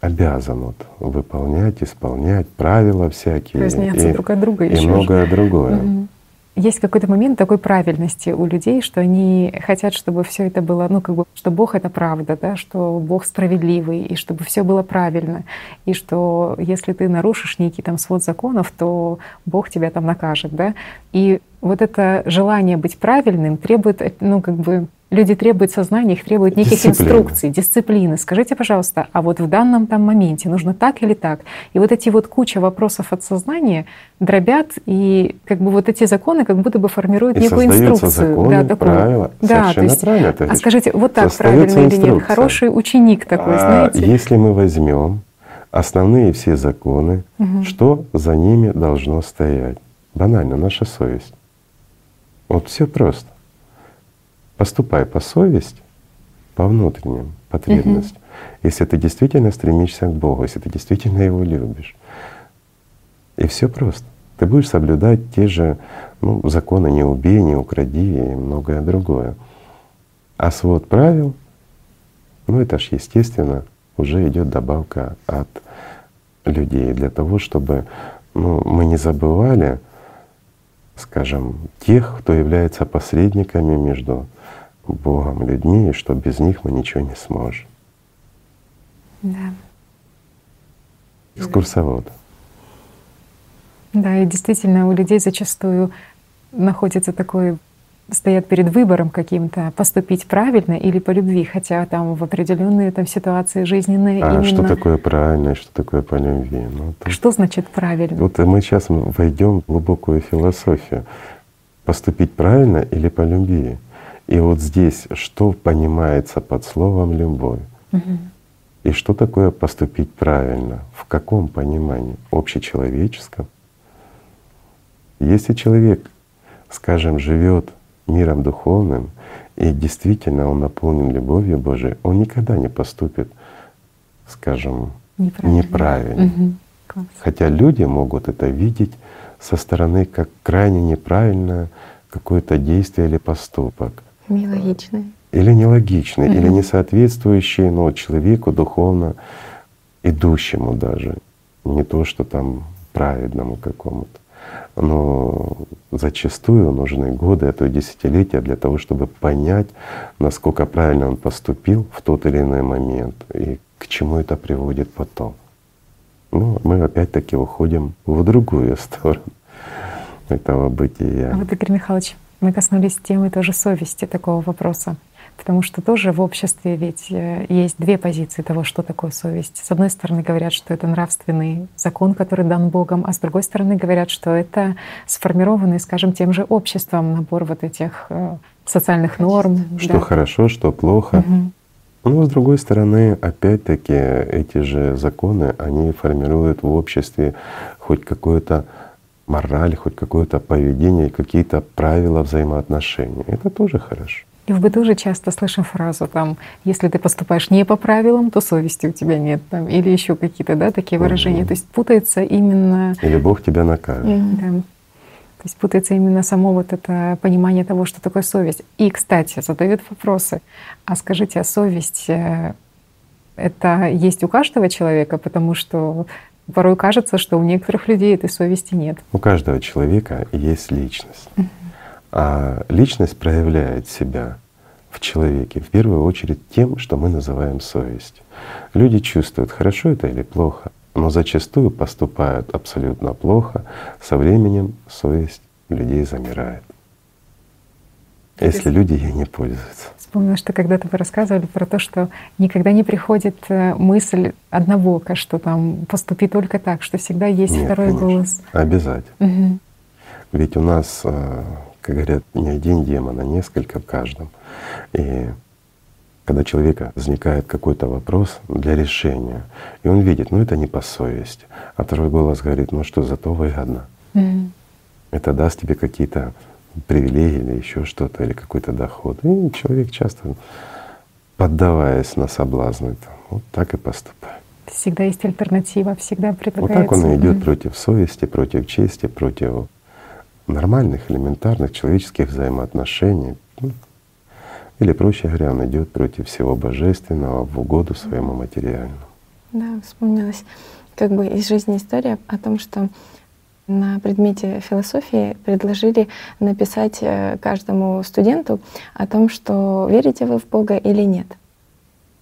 обязан вот выполнять, исполнять, правила всякие. Разнятся и, друг от друга И многое же. другое. Угу есть какой-то момент такой правильности у людей, что они хотят, чтобы все это было, ну как бы, что Бог это правда, да, что Бог справедливый, и чтобы все было правильно, и что если ты нарушишь некий там свод законов, то Бог тебя там накажет, да. И вот это желание быть правильным требует, ну как бы люди требуют сознания, их требуют неких Дисциплина. инструкций, дисциплины. Скажите, пожалуйста, а вот в данном там моменте нужно так или так? И вот эти вот куча вопросов от сознания дробят, и как бы вот эти законы как будто бы формируют и некую инструкцию. Законы, да, такую. правила. Да, то есть, правильно. То есть а скажите, вот так правильно или нет? Хороший ученик такой, а, знаете? Если мы возьмем основные все законы, угу. что за ними должно стоять? Банально, наша совесть. Вот все просто. Поступай по совести, по внутренним потребностям. Угу. Если ты действительно стремишься к Богу, если ты действительно Его любишь. И все просто. Ты будешь соблюдать те же ну, законы «не убей», «не укради» и многое другое. А свод правил, ну это ж естественно, уже идет добавка от людей для того, чтобы ну, мы не забывали, скажем, тех, кто является посредниками между Богом и людьми, и что без них мы ничего не сможем. Да. Экскурсовод. Да, и действительно у людей зачастую находится такой стоят перед выбором каким-то поступить правильно или по любви, хотя там в определенные там ситуации жизненные. А именно... что такое правильно и что такое по любви? Ну, то... Что значит правильно? Вот мы сейчас войдем в глубокую философию. Поступить правильно или по любви? И вот здесь что понимается под словом любовь? Угу. И что такое поступить правильно? В каком понимании? Общечеловеческом? Если человек, скажем, живет миром духовным, и действительно он наполнен любовью Божией, он никогда не поступит, скажем, неправильно. неправильно. Угу. Хотя люди могут это видеть со стороны как крайне неправильное какое-то действие или поступок. Нелогичный. Или нелогичный, угу. или не соответствующий ну, человеку духовно идущему даже, не то, что там праведному какому-то. Но зачастую нужны годы, а то и десятилетия для того, чтобы понять, насколько правильно он поступил в тот или иной момент и к чему это приводит потом. Ну, мы опять-таки уходим в другую сторону этого бытия. А вот, Игорь Михайлович, мы коснулись темы тоже совести такого вопроса. Потому что тоже в обществе ведь э, есть две позиции того, что такое совесть. С одной стороны говорят, что это нравственный закон, который дан Богом, а с другой стороны говорят, что это сформированный, скажем, тем же обществом набор вот этих э, социальных норм. Что да. хорошо, что плохо. Угу. Но с другой стороны, опять-таки, эти же законы, они формируют в обществе хоть какое-то мораль, хоть какое-то поведение, какие-то правила взаимоотношений. Это тоже хорошо. И в быту же часто слышим фразу там, если ты поступаешь не по правилам, то совести у тебя нет, там, или еще какие-то, да, такие выражения. Угу. То есть путается именно. Или Бог тебя накажет. Да. То есть путается именно само вот это понимание того, что такое совесть. И, кстати, задают вопросы. А скажите, а совесть э, это есть у каждого человека, потому что порой кажется, что у некоторых людей этой совести нет. У каждого человека есть личность. А личность проявляет себя в человеке в первую очередь тем, что мы называем совестью. Люди чувствуют, хорошо это или плохо, но зачастую поступают абсолютно плохо. Со временем совесть людей замирает, если люди ей не пользуются. Вспомнила, что когда-то вы рассказывали про то, что никогда не приходит э, мысль однобоко, что там поступи только так, что всегда есть Нет, второй конечно. голос. Обязательно. Угу. Ведь у нас э, как говорят, не один демон, а несколько в каждом. И когда у человека возникает какой-то вопрос для решения, и он видит, ну это не по совести, а второй голос говорит, ну что, зато выгодно. Mm-hmm. Это даст тебе какие-то привилегии или еще что-то, или какой-то доход. И человек часто, поддаваясь на соблазны, вот так и поступает. Всегда есть альтернатива, всегда предлагается. Вот так он и идет mm-hmm. против совести, против чести, против нормальных, элементарных человеческих взаимоотношений. Ну, или, проще говоря, он идет против всего божественного в угоду своему материальному. Да, вспомнилась как бы из жизни история о том, что на предмете философии предложили написать э, каждому студенту о том, что верите вы в Бога или нет.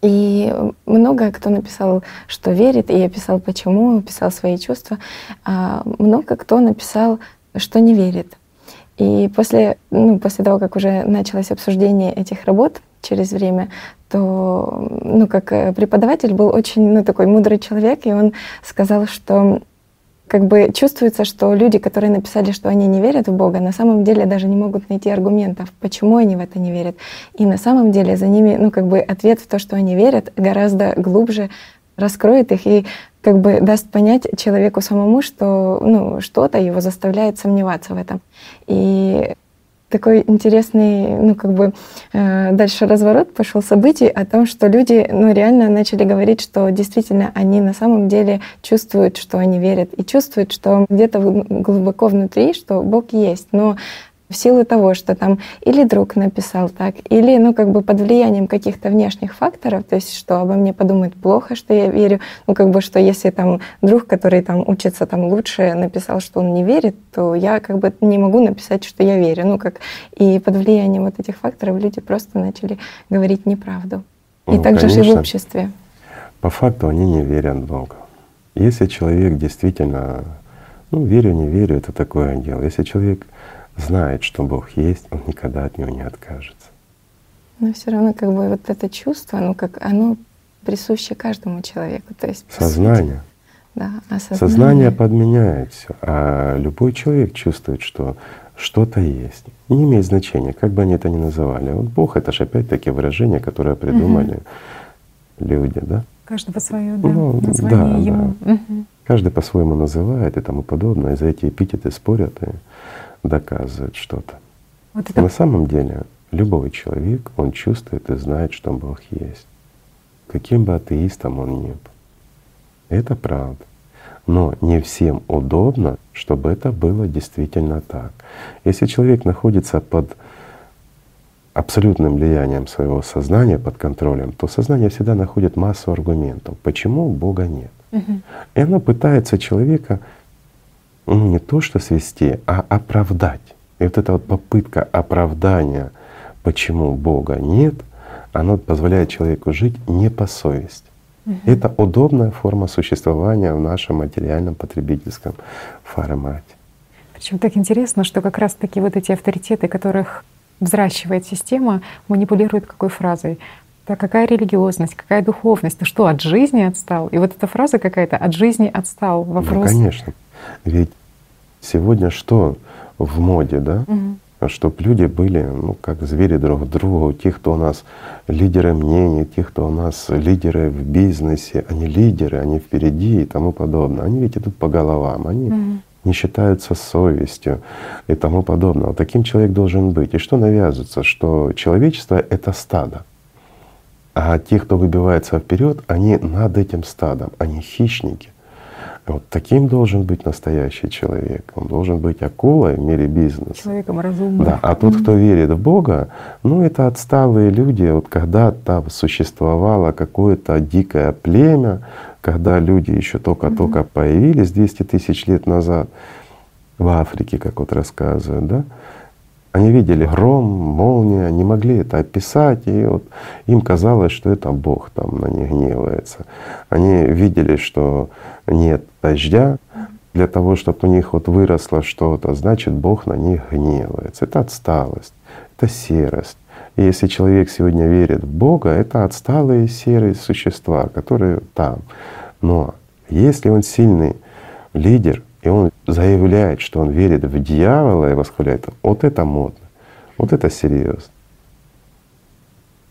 И много кто написал, что верит, и описал почему, описал свои чувства. А много кто написал что не верит. И после, ну, после того, как уже началось обсуждение этих работ через время, то, ну, как э, преподаватель был очень, ну, такой мудрый человек, и он сказал, что как бы чувствуется, что люди, которые написали, что они не верят в Бога, на самом деле даже не могут найти аргументов, почему они в это не верят. И на самом деле за ними, ну, как бы ответ в то, что они верят, гораздо глубже раскроет их и как бы даст понять человеку самому, что ну, что-то его заставляет сомневаться в этом. И такой интересный, ну как бы э, дальше разворот пошел событий о том, что люди, ну реально начали говорить, что действительно они на самом деле чувствуют, что они верят и чувствуют, что где-то глубоко внутри, что Бог есть, но в силу того, что там или друг написал так, или, ну, как бы под влиянием каких-то внешних факторов, то есть, что обо мне подумают плохо, что я верю, ну, как бы, что если там друг, который там учится там лучше, написал, что он не верит, то я как бы не могу написать, что я верю, ну, как, и под влиянием вот этих факторов люди просто начали говорить неправду. И ну, также же и в обществе. По факту они не верят в Бога. Если человек действительно, ну, верю, не верю, это такое дело. Если человек знает, что Бог есть, он никогда от него не откажется. Но все равно как бы вот это чувство, ну как оно присуще каждому человеку. То есть сознание. Да, осознание. Сознание подменяет все, а любой человек чувствует, что что-то есть. И не имеет значения, как бы они это ни называли. Вот Бог это же опять-таки выражение, которое придумали угу. люди, да? Каждого свое, да, ну, название да, ему. Да. Угу. Каждый по-своему называет и тому подобное. И за эти эпитеты спорят и доказывает что-то. Вот это... На самом деле любой человек, он чувствует и знает, что Бог есть. Каким бы атеистом он ни был. Это правда. Но не всем удобно, чтобы это было действительно так. Если человек находится под абсолютным влиянием своего сознания под контролем, то сознание всегда находит массу аргументов, почему Бога нет. Угу. И оно пытается человека не то что свести, а оправдать. И вот эта вот попытка оправдания, почему Бога нет, оно позволяет человеку жить не по совести. Угу. Это удобная форма существования в нашем материальном потребительском формате. Причем так интересно, что как раз таки вот эти авторитеты, которых взращивает система, манипулирует какой фразой. Да какая религиозность, какая духовность? Ты что, от жизни отстал? И вот эта фраза какая-то «от жизни отстал» вопрос. Да, конечно. Ведь сегодня что в моде, да? Угу. Чтоб люди были, ну, как звери друг другу, те, кто у нас лидеры мнений, те, кто у нас лидеры в бизнесе, они лидеры, они впереди и тому подобное. Они ведь идут по головам, они угу не считаются совестью и тому подобное. Вот таким человек должен быть. И что навязывается? Что человечество — это стадо. А те, кто выбивается вперед, они над этим стадом, они хищники. Вот таким должен быть настоящий человек. Он должен быть акулой в мире бизнеса. Человеком разумным. Да. А тот, кто верит в Бога, ну это отсталые люди. Вот когда-то существовало какое-то дикое племя, когда люди еще только-только mm-hmm. появились 200 тысяч лет назад в Африке, как вот рассказывают, да, они видели гром, молния, не могли это описать, и вот им казалось, что это Бог там на них гневается. Они видели, что нет дождя, для того, чтобы у них вот выросло что-то, значит Бог на них гневается. Это отсталость, это серость. И если человек сегодня верит в Бога, это отсталые серые существа, которые там. Но если он сильный лидер, и он заявляет, что он верит в дьявола и восхваляет, вот это модно, вот это серьезно.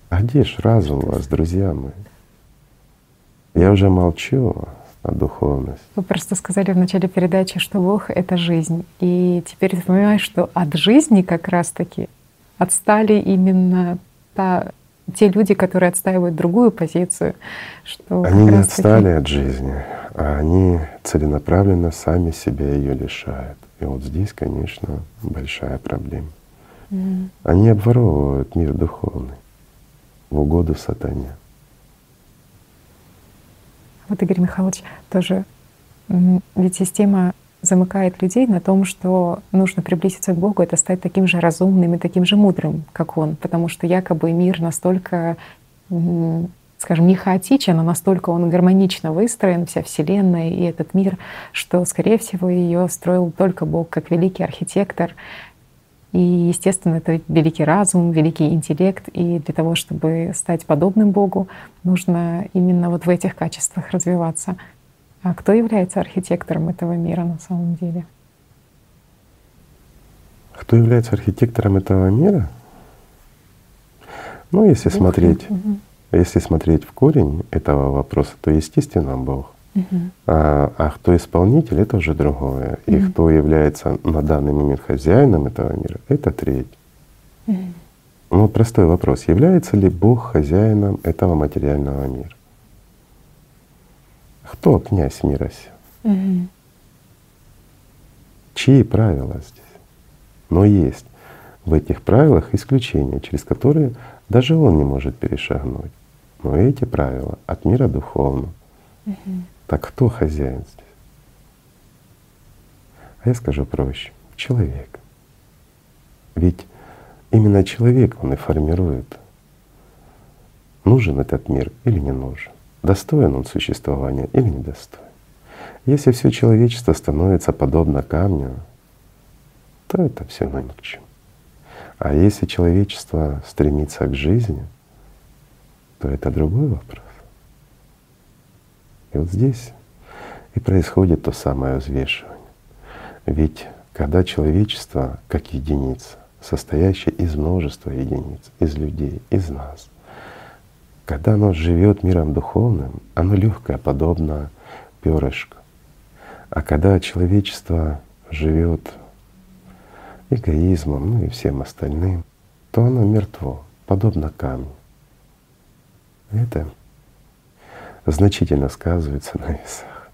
А где ж разум у вас, друзья мои? Я уже молчу о духовности. Вы просто сказали в начале передачи, что Бог — это жизнь. И теперь ты понимаешь, что от жизни как раз-таки отстали именно та, те люди, которые отстаивают другую позицию. Что они не отстали таки... от жизни, а они целенаправленно сами себя ее лишают. И вот здесь, конечно, большая проблема. Mm. Они обворовывают мир духовный в угоду сатане. Вот Игорь Михайлович тоже, ведь система замыкает людей на том, что нужно приблизиться к Богу, это стать таким же разумным и таким же мудрым, как Он, потому что якобы мир настолько, скажем, не хаотичен, а настолько он гармонично выстроен, вся Вселенная и этот мир, что, скорее всего, ее строил только Бог как великий архитектор. И, естественно, это великий разум, великий интеллект, и для того, чтобы стать подобным Богу, нужно именно вот в этих качествах развиваться. А кто является архитектором этого мира на самом деле? Кто является архитектором этого мира? Ну, если Бог. смотреть, угу. если смотреть в корень этого вопроса, то естественно Бог. Угу. А, а кто исполнитель, это уже другое. Угу. И кто является на данный момент хозяином этого мира, это третий. Угу. Ну, простой вопрос. Является ли Бог хозяином этого материального мира? Кто князь мира сего? Угу. Чьи правила здесь? Но есть в этих правилах исключения, через которые даже он не может перешагнуть. Но эти правила от мира духовного. Угу. Так кто хозяин здесь? А я скажу проще. Человек. Ведь именно человек он и формирует, нужен этот мир или не нужен достоин он существования или недостоин. Если все человечество становится подобно камню, то это все равно ни к чему. А если человечество стремится к жизни, то это другой вопрос. И вот здесь и происходит то самое взвешивание. Ведь когда человечество как единица, состоящая из множества единиц, из людей, из нас, когда оно живет миром духовным, оно легкое, подобно перышку. А когда человечество живет эгоизмом, ну и всем остальным, то оно мертво, подобно камню. Это значительно сказывается на весах.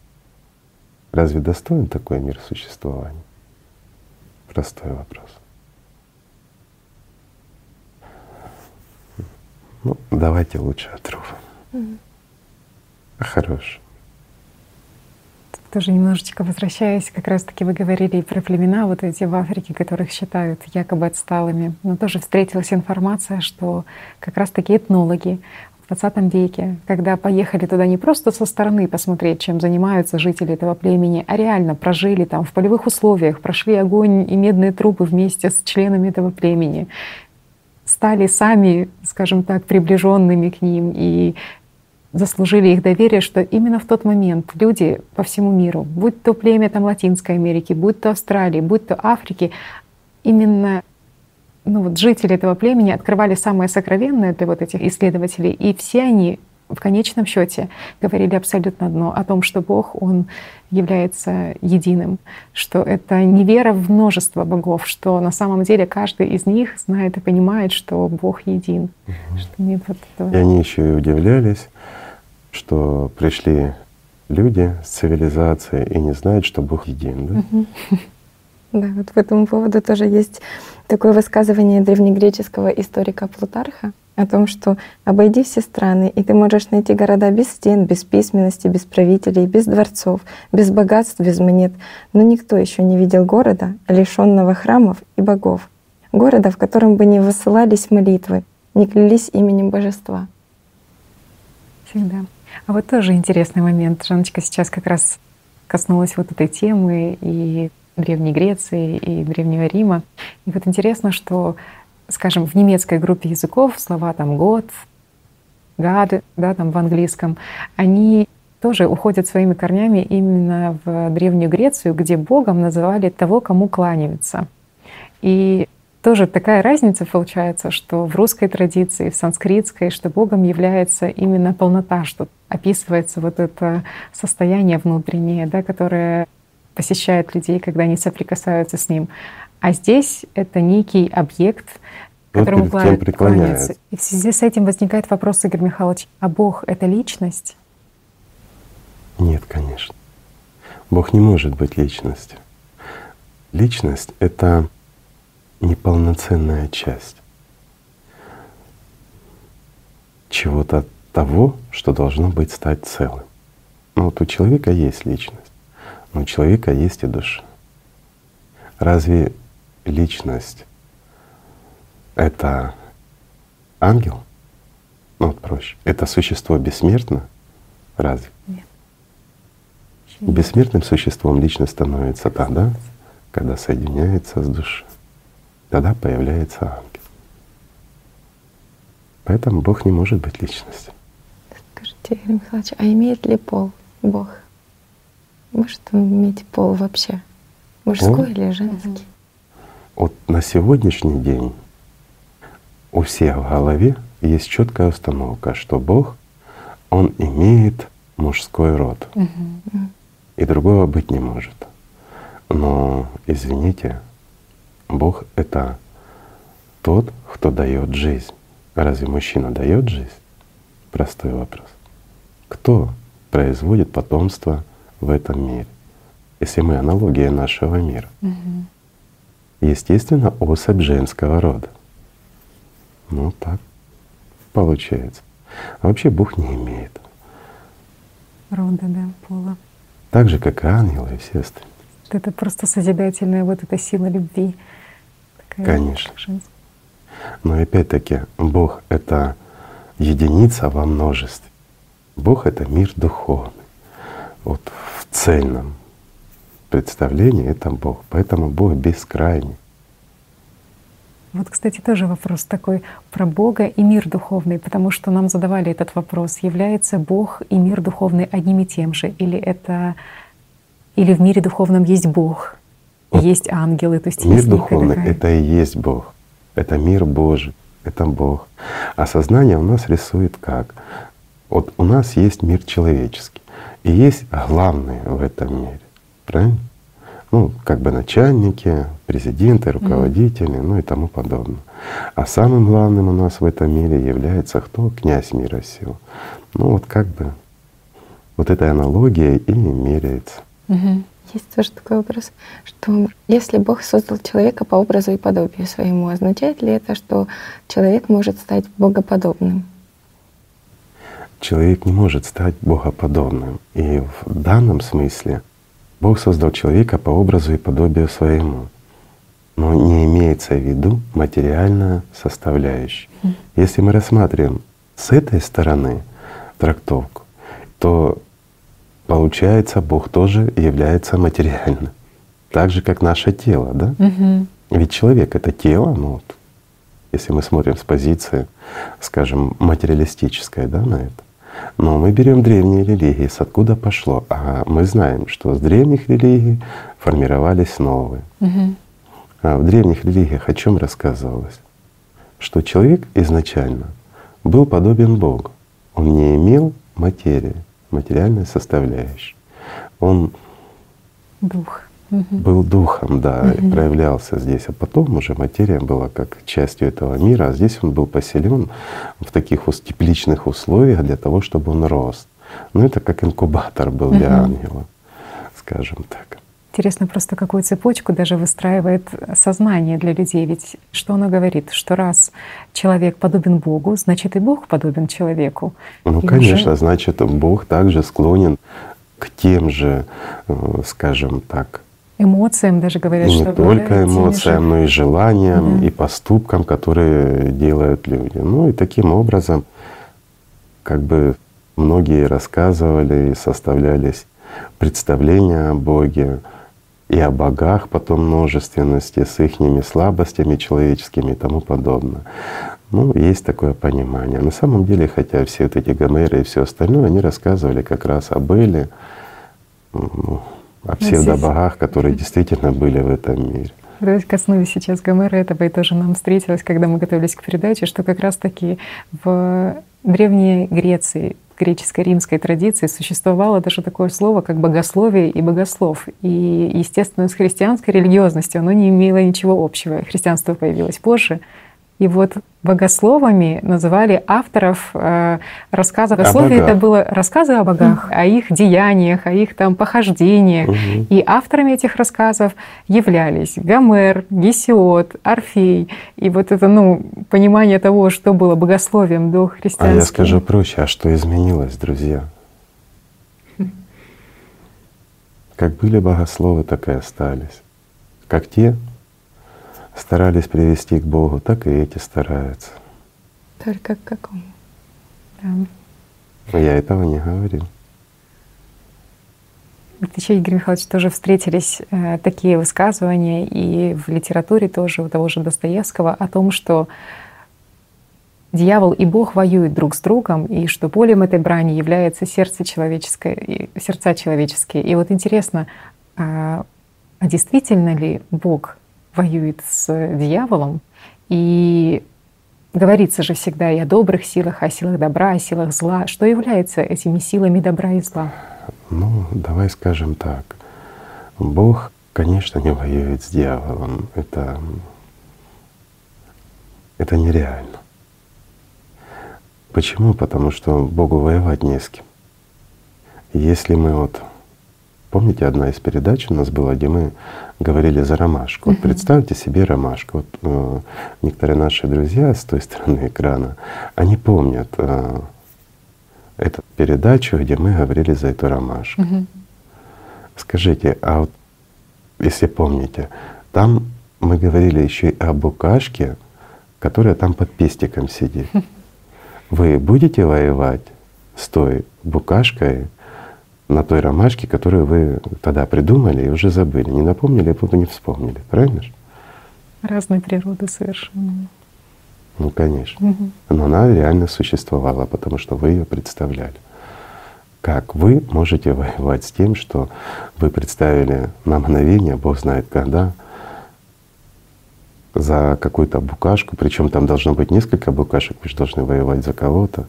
Разве достоин такой мир существования? Простой вопрос. Ну, давайте лучше от Руфа. Mm. Хорош. Тоже немножечко возвращаясь, как раз-таки вы говорили и про племена вот эти в Африке, которых считают якобы отсталыми. Но тоже встретилась информация, что как раз-таки этнологи в 20 веке, когда поехали туда не просто со стороны посмотреть, чем занимаются жители этого племени, а реально прожили там в полевых условиях, прошли огонь и медные трупы вместе с членами этого племени, стали сами, скажем так, приближенными к ним и заслужили их доверие, что именно в тот момент люди по всему миру, будь то племя там Латинской Америки, будь то Австралии, будь то Африки, именно ну, вот жители этого племени открывали самое сокровенное для вот этих исследователей, и все они в конечном счете говорили абсолютно одно о том, что Бог, Он является единым, что это не вера в множество богов, что на самом деле каждый из них знает и понимает, что Бог един. Угу. Что нет вот этого. И они еще и удивлялись, что пришли люди с цивилизацией и не знают, что Бог един. Да? Угу. Да, вот по этому поводу тоже есть такое высказывание древнегреческого историка Плутарха о том, что обойди все страны, и ты можешь найти города без стен, без письменности, без правителей, без дворцов, без богатств, без монет. Но никто еще не видел города, лишенного храмов и богов. Города, в котором бы не высылались молитвы, не клялись именем божества. Всегда. А вот тоже интересный момент. Жаночка сейчас как раз коснулась вот этой темы и Древней Греции, и Древнего Рима. И вот интересно, что, скажем, в немецкой группе языков слова там «год», «гад», да, там в английском, они тоже уходят своими корнями именно в Древнюю Грецию, где Богом называли того, кому кланяются. И тоже такая разница получается, что в русской традиции, в санскритской, что Богом является именно полнота, что описывается вот это состояние внутреннее, да, которое посещает людей, когда они соприкасаются с ним. А здесь это некий объект, вот которому кланяются. И в связи с этим возникает вопрос, Игорь Михайлович, а Бог — это личность? Нет, конечно. Бог не может быть личностью. Личность — это неполноценная часть чего-то того, что должно быть стать целым. Ну вот у человека есть личность, но у человека есть и душа. Разве личность — это ангел? Ну вот проще. Это существо бессмертно? Разве? Нет. Бессмертным существом личность становится тогда, когда соединяется с душой тогда появляется ангел. Поэтому Бог не может быть личностью. Скажите, Игорь Михайлович, а имеет ли пол Бог? Может он иметь пол вообще? Мужской пол? или женский? Вот на сегодняшний день у всех в голове есть четкая установка, что Бог, Он имеет мужской род. Угу. И другого быть не может. Но, извините, Бог — это тот, кто дает жизнь. Разве мужчина дает жизнь? Простой вопрос. Кто производит потомство в этом мире? Если мы аналогия нашего мира. Угу. Естественно, особь женского рода. Ну так получается. А вообще Бог не имеет. Рода, да, пола. Так же, как и ангелы и все остальные. Это просто созидательная вот эта сила любви. Конечно. Но опять-таки Бог — это единица во множестве. Бог — это мир духовный. Вот в цельном представлении это Бог. Поэтому Бог бескрайний. Вот, кстати, тоже вопрос такой про Бога и мир духовный, потому что нам задавали этот вопрос: является Бог и мир духовный одним и тем же, или это или в мире духовном есть Бог? Есть ангелы, то есть мир есть духовный — это и есть Бог, это мир Божий, это Бог. А сознание у нас рисует как? Вот у нас есть мир человеческий, и есть главные в этом мире, правильно? Ну, как бы начальники, президенты, руководители, mm. ну и тому подобное. А самым главным у нас в этом мире является кто? Князь мира сил. Ну вот как бы вот этой аналогией и меряется. Mm-hmm. Есть тоже такой вопрос, что если Бог создал человека по образу и подобию своему, означает ли это, что человек может стать богоподобным? человек не может стать богоподобным. И в данном смысле Бог создал человека по образу и подобию своему. Но не имеется в виду материальная составляющая. Если мы рассматриваем с этой стороны трактовку, то получается Бог тоже является материальным. Так же, как наше тело, да? Угу. Ведь человек — это тело, ну вот, если мы смотрим с позиции, скажем, материалистической да, на это. Но мы берем древние религии, с откуда пошло. А мы знаем, что с древних религий формировались новые. Угу. А в древних религиях о чем рассказывалось? Что человек изначально был подобен Богу. Он не имел материи, материальной составляющей. Он дух был духом, да, угу. и проявлялся здесь. А потом уже материя была как частью этого мира, а здесь он был поселен в таких тепличных условиях для того, чтобы он рос. Ну это как инкубатор был для угу. ангела, скажем так. Интересно просто, какую цепочку даже выстраивает сознание для людей. Ведь что оно говорит? Что раз человек подобен Богу, значит и Бог подобен человеку. Ну, и конечно, уже... значит, Бог также склонен к тем же, э, скажем так, эмоциям даже говорят, и что не только эмоциям, но и желаниям, да. и поступкам, которые делают люди. Ну и таким образом, как бы многие рассказывали и составлялись представления о Боге и о богах потом множественности с их слабостями человеческими и тому подобное. Ну, есть такое понимание. На самом деле, хотя все вот эти Гомеры и все остальное, они рассказывали как раз об Эле, о псевдобогах, которые действительно были в этом мире. Давайте коснулись сейчас Гомера этого, и тоже нам встретилось, когда мы готовились к передаче, что как раз-таки в Древней Греции, греческой римской традиции существовало даже такое слово, как богословие и богослов. И, естественно, с христианской религиозностью оно не имело ничего общего. Христианство появилось позже, и вот богословами называли авторов э, рассказов. Богословие это было рассказы о богах, о их деяниях, о их там похождениях. Угу. И авторами этих рассказов являлись Гомер, Гесиод, Орфей. И вот это ну, понимание того, что было богословием до христианства. А я скажу проще, а что изменилось, друзья? Как были богословы, так и остались. Как те, старались привести к Богу, так и эти стараются. Только к какому? Да. Я этого не говорил. Еще, Игорь Михайлович, тоже встретились э, такие высказывания и в литературе тоже у того же Достоевского о том, что дьявол и Бог воюют друг с другом, и что полем этой брани является сердце человеческое, сердца человеческие. И вот интересно, а, а действительно ли Бог воюет с дьяволом. И говорится же всегда и о добрых силах, о силах добра, о силах зла. Что является этими силами добра и зла? Ну, давай скажем так. Бог, конечно, не воюет с дьяволом. Это, это нереально. Почему? Потому что Богу воевать не с кем. Если мы вот Помните, одна из передач у нас была, где мы говорили за ромашку. Вот представьте себе ромашку. Вот, э, некоторые наши друзья с той стороны экрана, они помнят э, эту передачу, где мы говорили за эту ромашку. Угу. Скажите, а вот если помните, там мы говорили еще и о букашке, которая там под пестиком сидит. Вы будете воевать с той букашкой, на той ромашке, которую вы тогда придумали и уже забыли. Не напомнили, а не вспомнили. Правильно же? Разной природы совершенно. Ну, конечно. Угу. Но она реально существовала, потому что вы ее представляли. Как вы можете воевать с тем, что вы представили на мгновение, Бог знает когда, за какую-то букашку, причем там должно быть несколько букашек, вы же должны воевать за кого-то.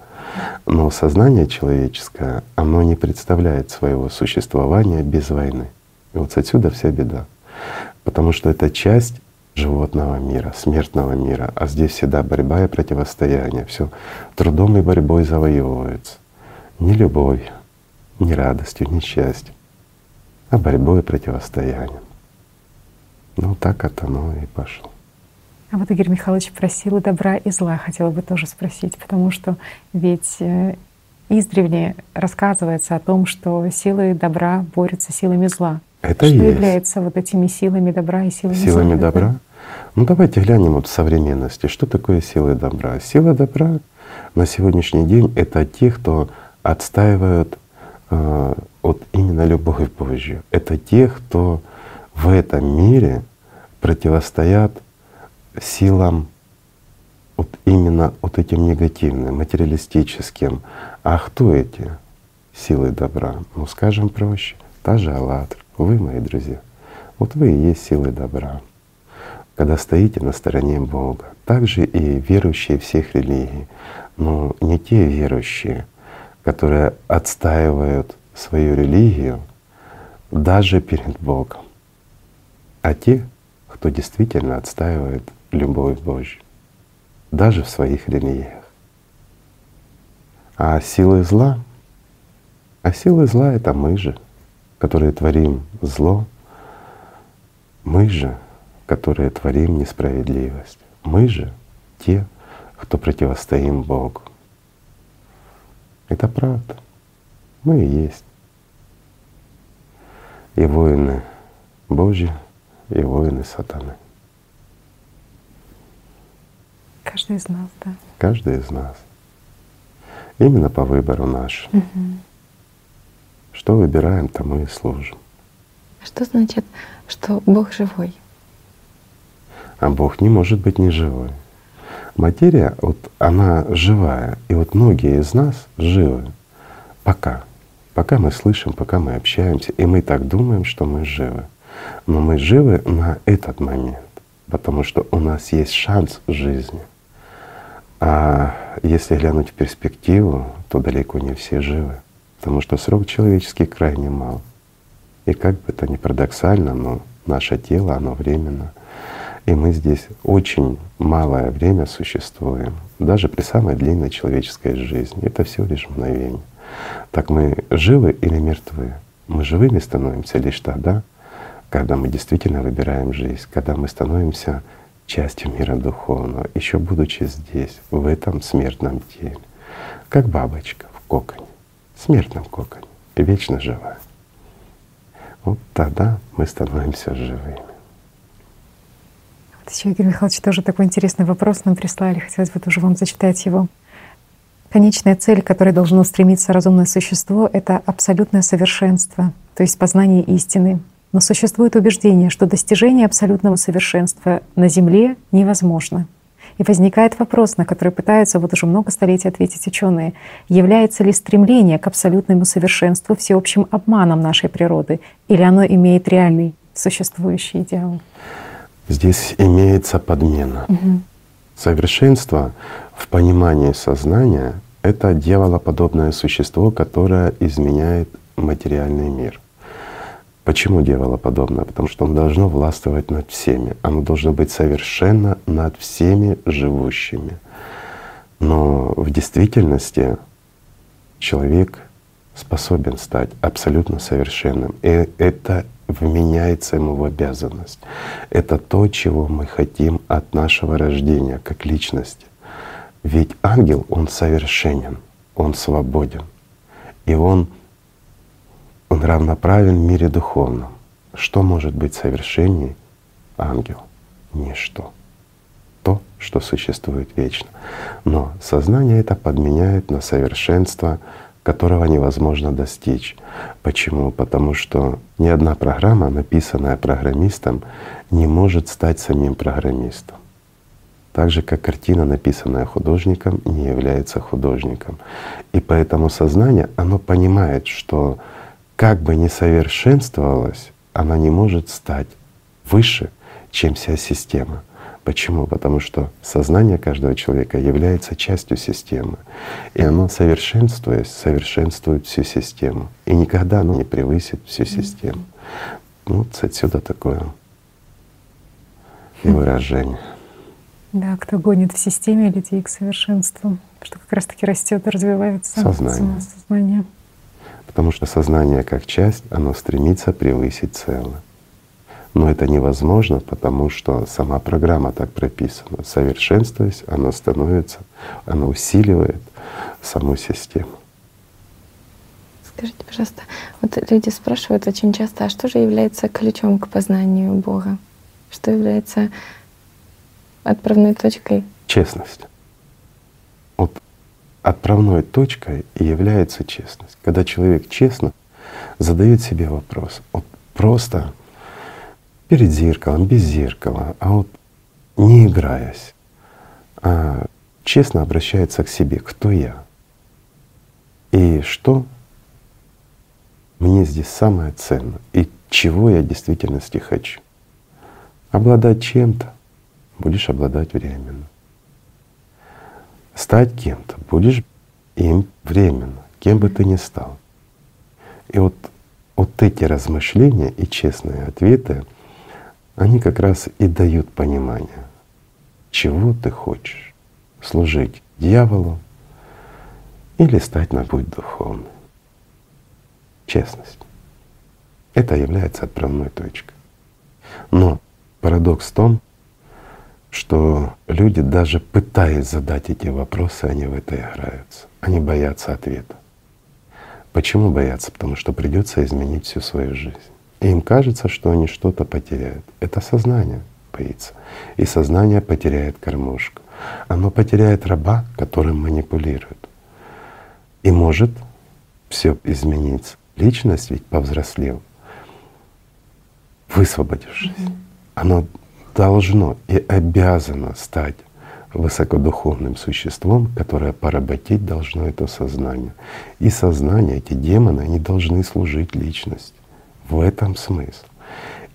Но сознание человеческое, оно не представляет своего существования без войны. И вот отсюда вся беда. Потому что это часть животного мира, смертного мира, а здесь всегда борьба и противостояние. Все трудом и борьбой завоевывается. Не любовью, не радостью, не счастьем, а борьбой и противостоянием. Ну так это оно и пошло. А вот Игорь Михайлович просил добра и зла, хотела бы тоже спросить, потому что ведь э, издревле рассказывается о том, что силы добра борются силами зла. Это что есть. является вот этими силами добра и силами, Силами зла? добра? Ну давайте глянем вот в современности, что такое силы добра. Сила добра на сегодняшний день — это те, кто отстаивают э, вот именно любовь Божью. Это те, кто в этом мире противостоят силам вот именно вот этим негативным, материалистическим. А кто эти силы добра? Ну, скажем проще, та же «АЛЛАТРА». Вы, мои друзья, вот вы и есть силы добра, когда стоите на стороне Бога. Также и верующие всех религий, но не те верующие, которые отстаивают свою религию даже перед Богом, а те, кто действительно отстаивает любовь Божью, даже в своих религиях. А силы зла, а силы зла — это мы же, которые творим зло, мы же, которые творим несправедливость, мы же те, кто противостоим Богу. Это правда. Мы и есть. И воины Божьи, и воины сатаны. Каждый из нас, да. Каждый из нас. Именно по выбору нашему. Что выбираем, тому и служим. Что значит, что Бог живой? А Бог не может быть неживой. Материя, вот она живая, и вот многие из нас живы пока. Пока мы слышим, пока мы общаемся, и мы так думаем, что мы живы. Но мы живы на этот момент, потому что у нас есть шанс жизни. А если глянуть в перспективу, то далеко не все живы, потому что срок человеческий крайне мал. И как бы это ни парадоксально, но наше тело, оно временно. И мы здесь очень малое время существуем, даже при самой длинной человеческой жизни. Это всего лишь мгновение. Так мы живы или мертвы? Мы живыми становимся лишь тогда, когда мы действительно выбираем жизнь, когда мы становимся частью мира духовного, еще будучи здесь, в этом смертном теле, как бабочка в коконе, смертном коконе, вечно живая. Вот тогда мы становимся живыми. Вот еще, Игорь Михайлович, тоже такой интересный вопрос нам прислали. Хотелось бы тоже вам зачитать его. Конечная цель, к которой должно стремиться разумное существо, это абсолютное совершенство, то есть познание истины. Но существует убеждение, что достижение абсолютного совершенства на Земле невозможно. И возникает вопрос, на который пытаются вот уже много столетий ответить ученые. Является ли стремление к абсолютному совершенству всеобщим обманом нашей природы, или оно имеет реальный существующий идеал? Здесь имеется подмена. Угу. Совершенство в понимании сознания — это дьяволоподобное существо, которое изменяет материальный мир. Почему дьяволоподобное? Потому что оно должно властвовать над всеми. Оно должно быть совершенно над всеми живущими. Но в действительности человек способен стать абсолютно совершенным. И это вменяется ему в обязанность. Это то, чего мы хотим от нашего рождения как личности. Ведь ангел, он совершенен, он свободен. И он он равноправен в мире духовном. Что может быть совершенней ангел? Ничто. То, что существует вечно. Но сознание это подменяет на совершенство, которого невозможно достичь. Почему? Потому что ни одна программа, написанная программистом, не может стать самим программистом. Так же, как картина, написанная художником, не является художником. И поэтому сознание, оно понимает, что как бы ни совершенствовалась, она не может стать выше, чем вся система. Почему? Потому что сознание каждого человека является частью системы. И оно, совершенствуясь, совершенствует всю систему. И никогда оно не превысит всю систему. Ну, вот отсюда такое и выражение. Да, кто гонит в системе людей к совершенству, что как раз-таки растет и развивается Сознание. сознание. Потому что сознание как часть, оно стремится превысить целое. Но это невозможно, потому что сама программа так прописана. Совершенствуясь, оно становится, оно усиливает саму систему. Скажите, пожалуйста, вот люди спрашивают очень часто, а что же является ключом к познанию Бога? Что является отправной точкой? Честность. Отправной точкой и является честность. Когда человек честно задает себе вопрос, вот просто перед зеркалом, без зеркала, а вот не играясь, а честно обращается к себе, кто я и что мне здесь самое ценное и чего я в действительности хочу. Обладать чем-то будешь обладать временно. Стать кем-то будешь им временно, кем бы ты ни стал. И вот, вот эти размышления и честные ответы, они как раз и дают понимание, чего ты хочешь — служить дьяволу или стать на путь духовный. Честность. Это является отправной точкой. Но парадокс в том, что люди, даже пытаясь задать эти вопросы, они в это играются. Они боятся ответа. Почему боятся? Потому что придется изменить всю свою жизнь. И им кажется, что они что-то потеряют. Это сознание боится. И сознание потеряет кормушку. Оно потеряет раба, которым манипулирует. И может все измениться. Личность ведь повзрослела, высвободившись. Mm-hmm. Оно должно и обязано стать высокодуховным существом, которое поработить должно это сознание. И сознание, эти демоны, они должны служить личности. В этом смысл.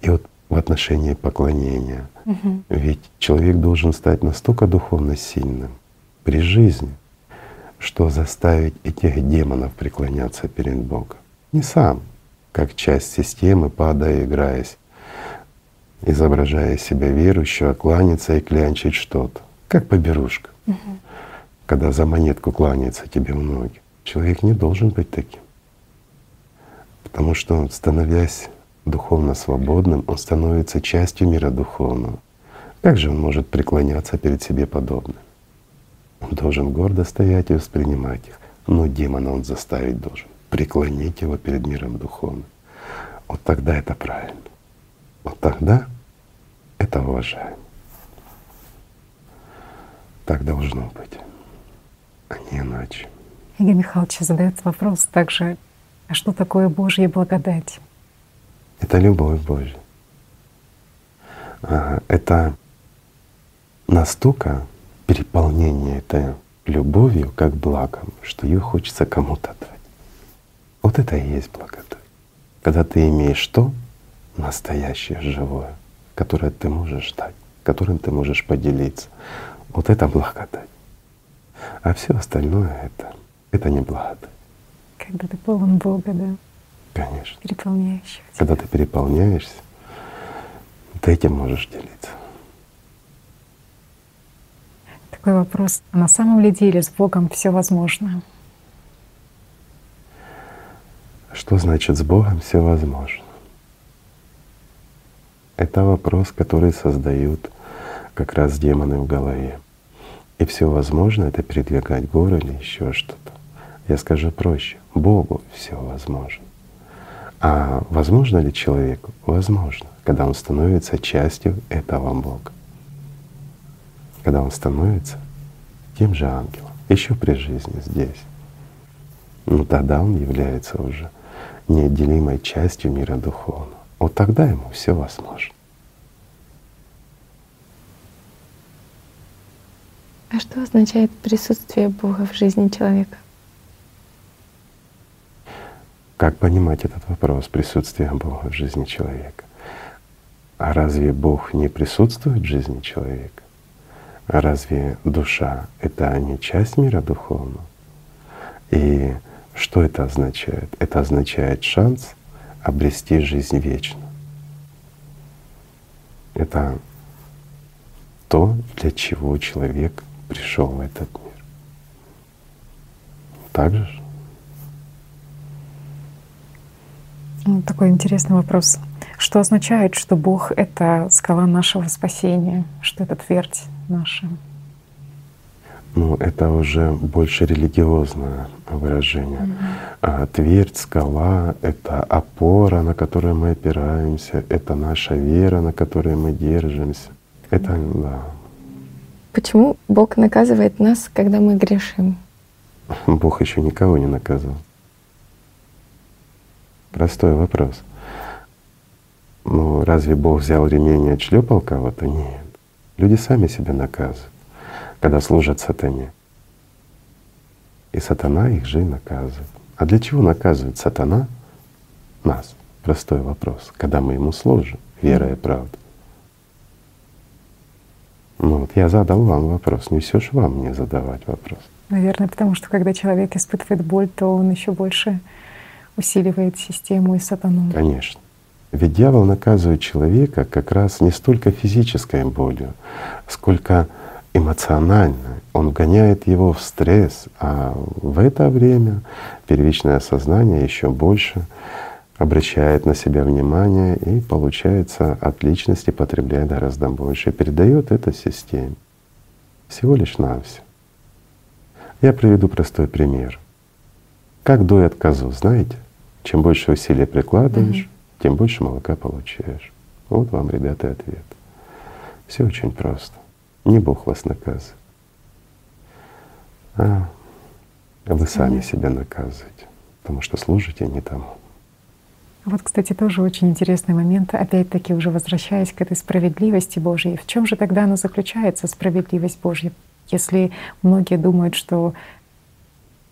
И вот в отношении поклонения. Угу. Ведь человек должен стать настолько духовно сильным при жизни, что заставить этих демонов преклоняться перед Богом. Не сам, как часть системы, падая, играясь, изображая себя верующего, кланяться и клянчить что-то, как поберушка. Угу. Когда за монетку кланяется тебе в ноги. Человек не должен быть таким. Потому что, становясь духовно свободным, он становится частью мира духовного. Как же он может преклоняться перед себе подобным? Он должен гордо стоять и воспринимать их. Но демона он заставить должен. Преклонить его перед миром духовным. Вот тогда это правильно. Вот тогда это уважаем. Так должно быть, а не иначе. Игорь Михайлович задает вопрос также, а что такое Божья благодать? Это любовь Божья. Это настолько переполнение этой любовью как благом, что ее хочется кому-то отдать. Вот это и есть благодать. Когда ты имеешь то настоящее, живое, которое ты можешь дать, которым ты можешь поделиться. Вот это благодать. А все остальное это, это не благодать. Когда ты полон Бога, да? Конечно. Переполняющий. Когда ты переполняешься, ты этим можешь делиться. Такой вопрос. А на самом ли деле с Богом все возможно? Что значит с Богом все возможно? Это вопрос, который создают как раз демоны в голове. И все возможно это передвигать горы или еще что-то. Я скажу проще. Богу все возможно. А возможно ли человеку? Возможно, когда он становится частью этого Бога. Когда он становится тем же ангелом, еще при жизни здесь. Ну тогда он является уже неотделимой частью мира духовного. Вот тогда ему все возможно. А что означает присутствие Бога в жизни человека? Как понимать этот вопрос присутствия Бога в жизни человека? А разве Бог не присутствует в жизни человека? А разве душа — это не часть мира духовного? И что это означает? Это означает шанс обрести жизнь вечно. Это то, для чего человек пришел в этот мир. Так же? Ну, такой интересный вопрос. Что означает, что Бог — это скала нашего спасения, что это твердь наша? Ну, это уже больше религиозное выражение. Mm-hmm. А, твердь, скала — это опора, на которую мы опираемся, это наша вера, на которой мы держимся. Это, да. Почему Бог наказывает нас, когда мы грешим? Бог еще никого не наказывал. Простой вопрос. Ну, разве Бог взял ремень и отшлепал кого-то? Нет. Люди сами себя наказывают когда служат сатане. И сатана их же и наказывает. А для чего наказывает сатана нас? Простой вопрос. Когда мы ему служим, вера и правда. Ну вот я задал вам вопрос, не все же вам мне задавать вопрос. Наверное, потому что когда человек испытывает боль, то он еще больше усиливает систему и сатану. Конечно. Ведь дьявол наказывает человека как раз не столько физической болью, сколько эмоционально, он вгоняет его в стресс, а в это время первичное сознание еще больше обращает на себя внимание и получается от личности потребляет гораздо больше, и передает это системе. Всего лишь навсего. Я приведу простой пример. Как дует козу, знаете? Чем больше усилий прикладываешь, угу. тем больше молока получаешь. Вот вам, ребята, ответ. Все очень просто. Не Бог вас наказывает, а вы сами Нет. себя наказываете, потому что служите не тому. Вот, кстати, тоже очень интересный момент. Опять-таки, уже возвращаясь к этой справедливости Божьей, в чем же тогда она заключается, справедливость Божья? Если многие думают, что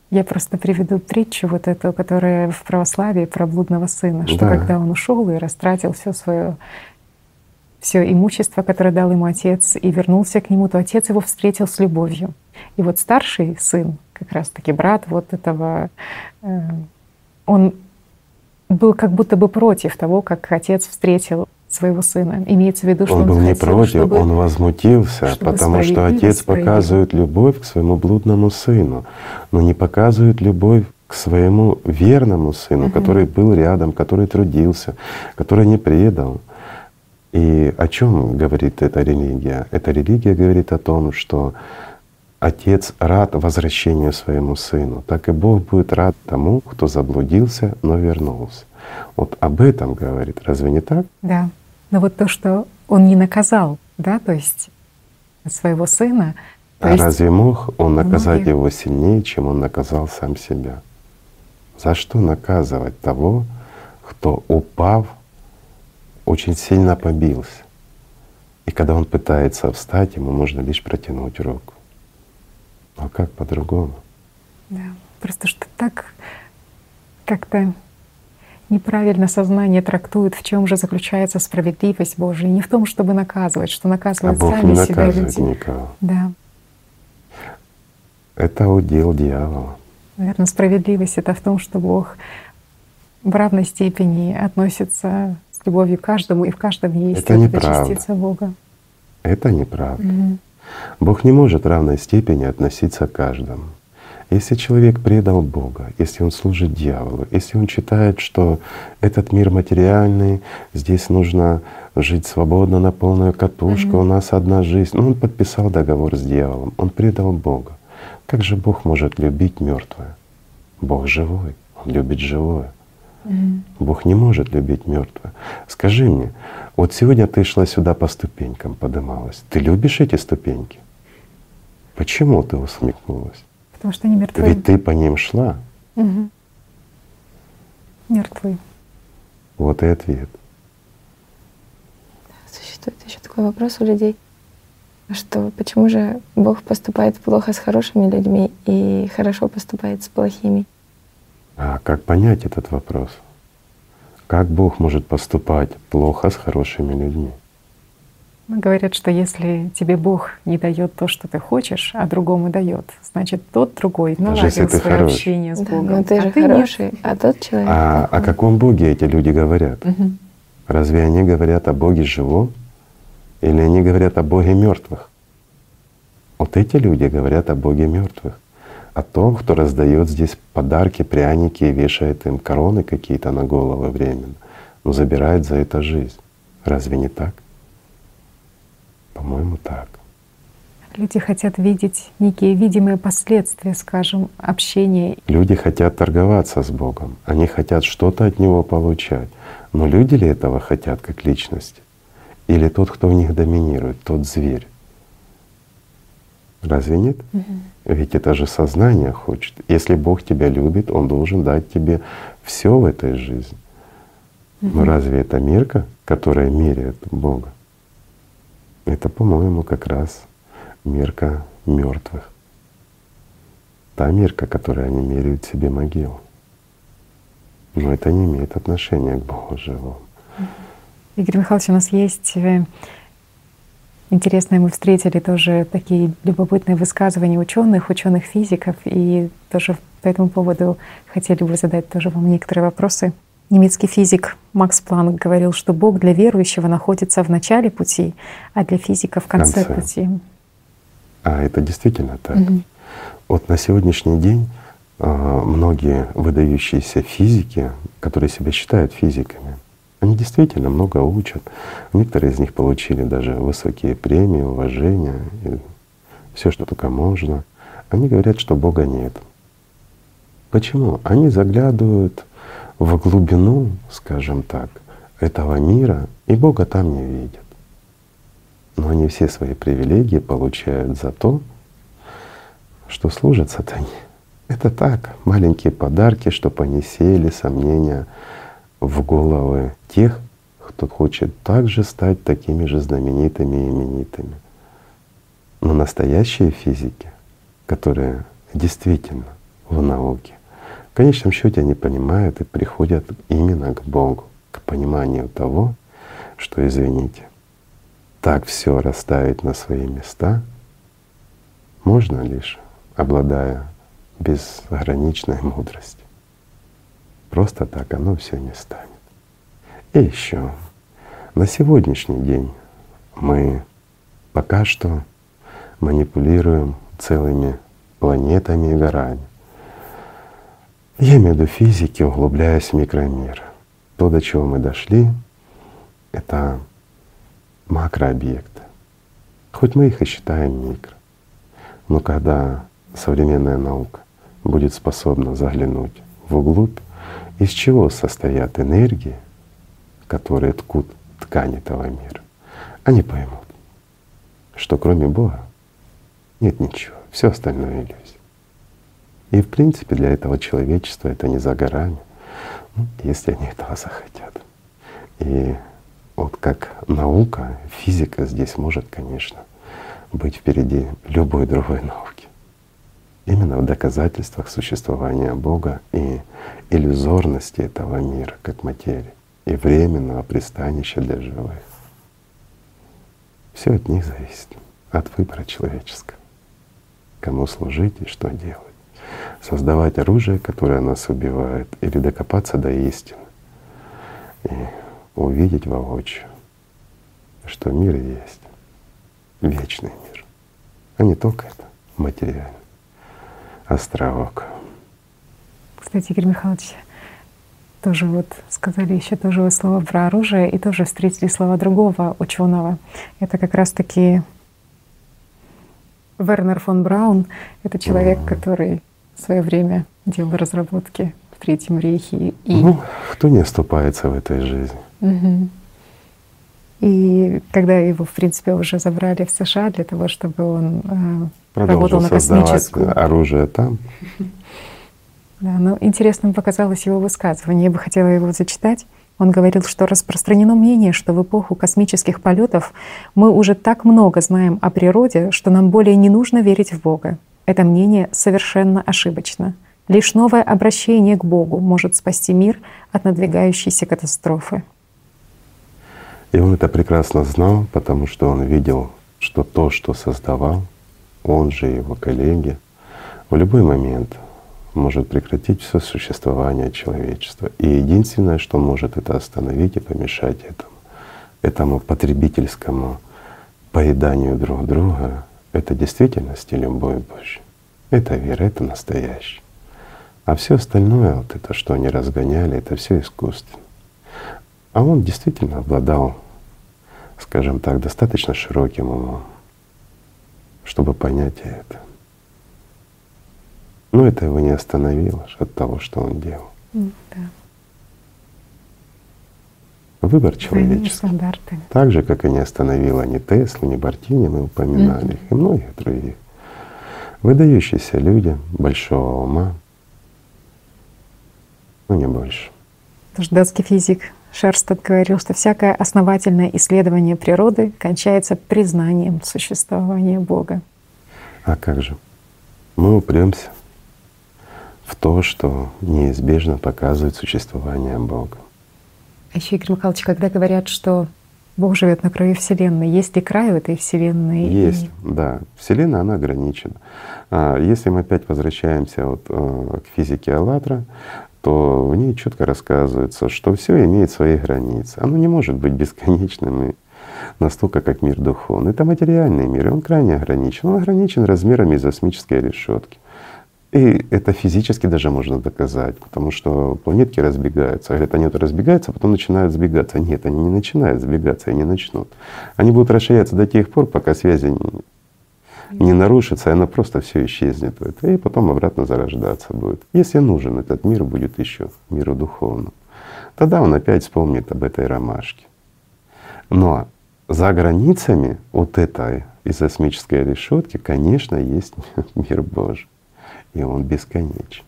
я просто приведу притчу вот эту, которая в православии про блудного сына, что да. когда он ушел и растратил все свое все имущество, которое дал ему отец, и вернулся к нему, то отец его встретил с любовью. И вот старший сын, как раз-таки брат вот этого, э, он был как будто бы против того, как отец встретил своего сына. Имеется в виду, что он, он был хотел, не против, чтобы, он возмутился, потому что отец показывает любовь к своему блудному сыну, но не показывает любовь к своему верному сыну, угу. который был рядом, который трудился, который не предал. И о чем говорит эта религия? Эта религия говорит о том, что Отец рад возвращению своему сыну, так и Бог будет рад тому, кто заблудился, но вернулся. Вот об этом говорит, разве не так? Да. Но вот то, что он не наказал, да, то есть своего сына. А есть разве мог он наказать многие... его сильнее, чем он наказал сам себя? За что наказывать того, кто, упав, очень сильно побился. И когда он пытается встать, ему можно лишь протянуть руку. А как по-другому? Да, просто что так как-то неправильно сознание трактует, в чем же заключается справедливость Божия. Не в том, чтобы наказывать, что наказывают а Бог сами не себя люди. Никого. Да. Это удел дьявола. Наверное, справедливость это в том, что Бог в равной степени относится с любовью к каждому, и в каждом есть это эта частица Бога. Это неправда. Угу. Бог не может в равной степени относиться к каждому. Если человек предал Бога, если он служит дьяволу, если он считает, что этот мир материальный, здесь нужно жить свободно на полную катушку, mm-hmm. у нас одна жизнь, ну он подписал договор с дьяволом, он предал Бога. Как же Бог может любить мертвое? Бог живой, Он любит живое. Mm-hmm. Бог не может любить мертвое. Скажи мне, вот сегодня ты шла сюда по ступенькам, подымалась. Ты любишь эти ступеньки? Почему ты усмехнулась? Потому что они мертвы. Ведь ты по ним шла. Угу. Мертвы. Вот и ответ. Существует еще такой вопрос у людей, что почему же Бог поступает плохо с хорошими людьми и хорошо поступает с плохими? А как понять этот вопрос? Как Бог может поступать плохо с хорошими людьми? Говорят, что если тебе Бог не дает то, что ты хочешь, а другому дает, значит тот другой наладил свое хорош. общение с Богом. Да, но ты а же ты хороший, нет. а тот человек. А о каком Боге эти люди говорят? Угу. Разве они говорят о Боге живом? Или они говорят о Боге мертвых? Вот эти люди говорят о Боге мертвых о том, кто раздает здесь подарки, пряники и вешает им короны какие-то на головы временно, но забирает за это жизнь. Разве не так? По-моему, так. Люди хотят видеть некие видимые последствия, скажем, общения. Люди хотят торговаться с Богом, они хотят что-то от Него получать. Но люди ли этого хотят как личности? Или тот, кто в них доминирует, тот зверь? Разве нет? Угу. Ведь это же сознание хочет. Если Бог тебя любит, Он должен дать тебе все в этой жизни. Угу. Но разве это мерка, которая меряет Бога? Это, по-моему, как раз мерка мертвых. Та мерка, которой они меряют себе могилу. Но это не имеет отношения к Богу живому. Игорь Михайлович, у нас есть интересные, мы встретили тоже такие любопытные высказывания ученых, ученых физиков, и тоже по этому поводу хотели бы задать тоже вам некоторые вопросы. Немецкий физик Макс Планк говорил, что Бог для верующего находится в начале пути, а для физика в конце, конце. пути. А это действительно так. Угу. Вот на сегодняшний день э, многие выдающиеся физики, которые себя считают физиками, они действительно много учат. Некоторые из них получили даже высокие премии, уважения, все, что только можно. Они говорят, что Бога нет. Почему? Они заглядывают в глубину, скажем так, этого мира, и Бога там не видят. Но они все свои привилегии получают за то, что служат сатане. Это так, маленькие подарки, чтобы они сеяли сомнения в головы тех, кто хочет также стать такими же знаменитыми и именитыми. Но настоящие физики, которые действительно в науке, в конечном счете они понимают и приходят именно к Богу, к пониманию того, что, извините, так все расставить на свои места можно лишь обладая безграничной мудростью. Просто так оно все не станет. И еще на сегодняшний день мы пока что манипулируем целыми планетами и горами. Я имею в виду физики, углубляясь в микромир. То, до чего мы дошли, это макрообъекты. Хоть мы их и считаем микро. Но когда современная наука будет способна заглянуть вглубь, из чего состоят энергии, которые ткут ткань этого мира, они поймут, что кроме Бога нет ничего, все остальное иллюзия. И в принципе для этого человечества это не за горами, ну, если они этого захотят. И вот как наука, физика здесь может, конечно, быть впереди любой другой науки. Именно в доказательствах существования Бога и иллюзорности этого мира как материи и временного пристанища для живых. Все от них зависит, от выбора человеческого, кому служить и что делать создавать оружие, которое нас убивает, или докопаться до истины и увидеть воочию, что мир есть вечный мир, а не только это материальный островок. Кстати, Игорь Михайлович, тоже вот сказали еще тоже слово про оружие и тоже встретили слова другого ученого. Это как раз-таки Вернер фон Браун. Это человек, который в свое время делал разработки в Третьем рейхе. И... Ну, кто не оступается в этой жизни? Угу. И когда его, в принципе, уже забрали в США для того, чтобы он э, работал на космическую оружие там. Да, но интересным показалось его высказывание. Я бы хотела его зачитать. Он говорил, что распространено мнение, что в эпоху космических полетов мы уже так много знаем о природе, что нам более не нужно верить в Бога. Это мнение совершенно ошибочно. Лишь новое обращение к Богу может спасти мир от надвигающейся катастрофы. И он это прекрасно знал, потому что он видел, что то, что создавал, он же и его коллеги, в любой момент может прекратить все существование человечества. И единственное, что может это остановить и помешать этому, этому потребительскому поеданию друг друга, это действительно стиль любовь Божья. Это вера, это настоящее. А все остальное, вот это, что они разгоняли, это все искусственно. А он действительно обладал, скажем так, достаточно широким умом, чтобы понять это. Но это его не остановило от того, что он делал. Да. Выбор человеческий. Так же, как и не остановила ни Теслу, ни Бартини, мы упоминали mm-hmm. их, и многих других. Выдающиеся люди большого ума, но не больше. Тоже датский физик Шерстед говорил, что всякое основательное исследование природы кончается признанием существования Бога. А как же? Мы упремся в то, что неизбежно показывает существование Бога. А еще, Игорь Михайлович, когда говорят, что Бог живет на краю Вселенной, есть ли край в этой Вселенной? Есть, и... да. Вселенная, она ограничена. А если мы опять возвращаемся вот э, к физике Аллатра, то в ней четко рассказывается, что все имеет свои границы. Оно не может быть бесконечным и настолько, как мир духовный. Это материальный мир, и он крайне ограничен. Он ограничен размерами изосмической решетки. И это физически даже можно доказать, потому что планетки разбегаются. Говорят, они вот разбегаются, а потом начинают сбегаться. Нет, они не начинают сбегаться и не начнут. Они будут расширяться до тех пор, пока связи не нарушится, и она просто все исчезнет. И потом обратно зарождаться будет. Если нужен этот мир будет еще миру духовному, тогда он опять вспомнит об этой ромашке. Но за границами вот этой изосмической решетки, конечно, есть мир Божий и он бесконечен.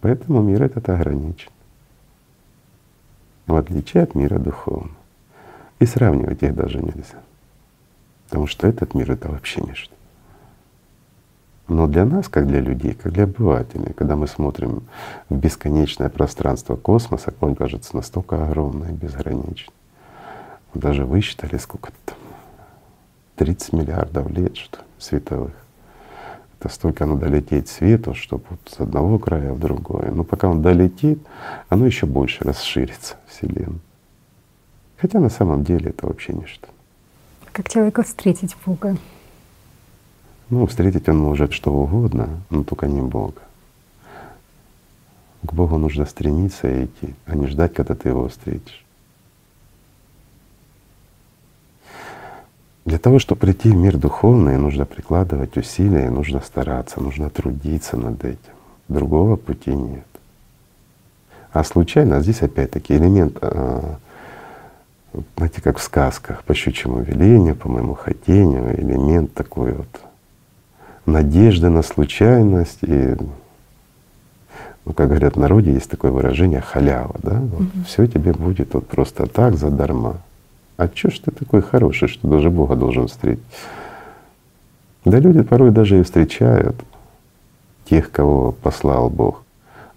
Поэтому мир этот ограничен, в отличие от мира духовного. И сравнивать их даже нельзя, потому что этот мир — это вообще ничто. Но для нас, как для людей, как для обывателей, когда мы смотрим в бесконечное пространство космоса, он кажется настолько огромным и безграничным. Даже высчитали сколько-то там, 30 миллиардов лет, что световых это столько надо лететь свету, чтобы вот с одного края в другое. Но пока он долетит, оно еще больше расширится, Вселенная. Хотя на самом деле это вообще ничто. Как человека встретить Бога? Ну, встретить он может что угодно, но только не Бога. К Богу нужно стремиться и идти, а не ждать, когда ты его встретишь. Для того, чтобы прийти в мир духовный, нужно прикладывать усилия, нужно стараться, нужно трудиться над этим. Другого пути нет. А случайно, здесь опять-таки элемент, а, знаете, как в сказках, по щучьему велению, по моему хотению, элемент такой вот надежды на случайность и ну, как говорят в народе, есть такое выражение халява, да, вот mm-hmm. все тебе будет вот просто так задарма. А чё ж ты такой хороший, что даже Бога должен встретить? Да люди порой даже и встречают тех, кого послал Бог,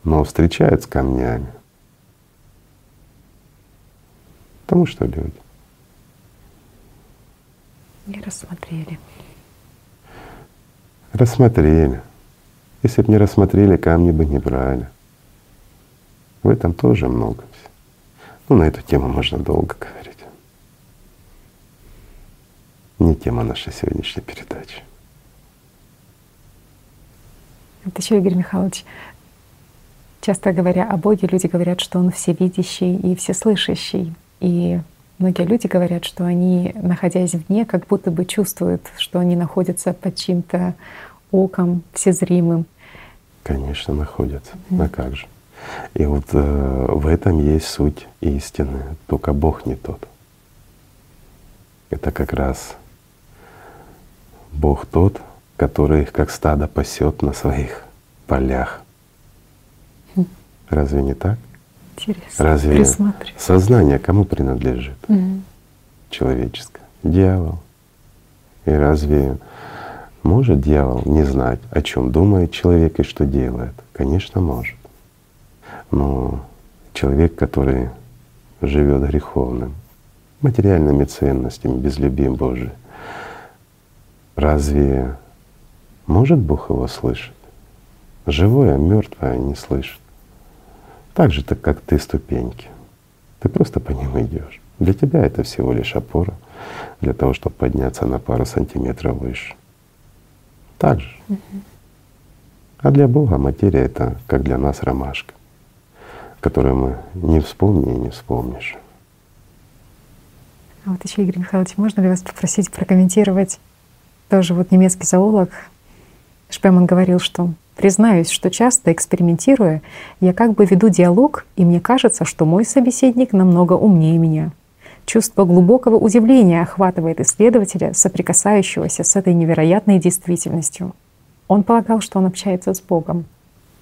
но встречают с камнями. Потому что люди. Не рассмотрели. Рассмотрели. Если бы не рассмотрели, камни бы не брали. В этом тоже много. Ну, на эту тему можно долго говорить не тема нашей сегодняшней передачи. Это еще, Игорь Михайлович, часто говоря о Боге, люди говорят, что Он всевидящий и всеслышащий. И многие люди говорят, что они, находясь вне, как будто бы чувствуют, что они находятся под чьим-то оком всезримым. Конечно, находятся. Mm-hmm. А как же? И вот э, в этом есть суть истины. Только Бог не тот. Это как раз Бог тот, который их как стадо пасет на своих полях. Разве не так? Интересно. Разве сознание кому принадлежит? Mm. Человеческое. Дьявол. И разве может дьявол не знать, о чем думает человек и что делает? Конечно, может. Но человек, который живет греховным, материальными ценностями, без любви Божией, Разве может Бог его слышать? Живое, мертвое не слышит. Так же, так как ты ступеньки. Ты просто по ним идешь. Для тебя это всего лишь опора для того, чтобы подняться на пару сантиметров выше. Так же. А для Бога материя это как для нас ромашка, которую мы не вспомни и не вспомнишь. А вот еще, Игорь Михайлович, можно ли вас попросить прокомментировать тоже вот немецкий зоолог Шпеман говорил, что признаюсь, что часто экспериментируя, я как бы веду диалог, и мне кажется, что мой собеседник намного умнее меня. Чувство глубокого удивления охватывает исследователя, соприкасающегося с этой невероятной действительностью. Он полагал, что он общается с Богом.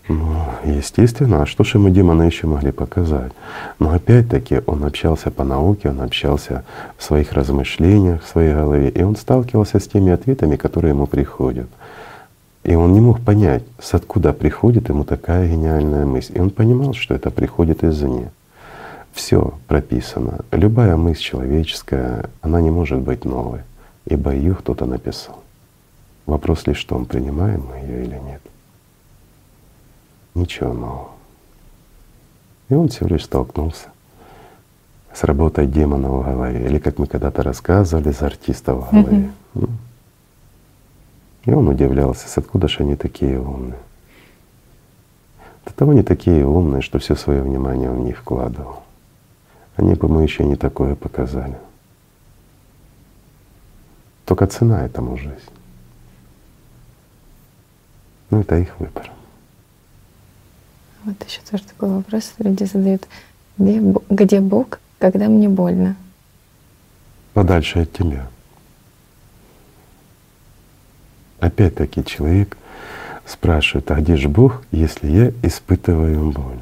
Ну, естественно, а что же ему демоны еще могли показать? Но опять-таки он общался по науке, он общался в своих размышлениях, в своей голове, и он сталкивался с теми ответами, которые ему приходят. И он не мог понять, с откуда приходит ему такая гениальная мысль. И он понимал, что это приходит извне. Все прописано. Любая мысль человеческая, она не может быть новой, ибо ее кто-то написал. Вопрос лишь в том, принимаем мы ее или нет. Ничего нового. И он всего лишь столкнулся с работой демона в голове, или как мы когда-то рассказывали, за артиста в голове. Mm-hmm. И он удивлялся, с откуда же они такие умные. До того не такие умные, что все свое внимание в них вкладывал. Они бы мы еще не такое показали. Только цена этому жизнь. Ну, это их выбор. Вот еще тоже такой вопрос люди задают. Где, где Бог, когда мне больно? Подальше от тебя. Опять-таки человек спрашивает, а где же Бог, если я испытываю боль?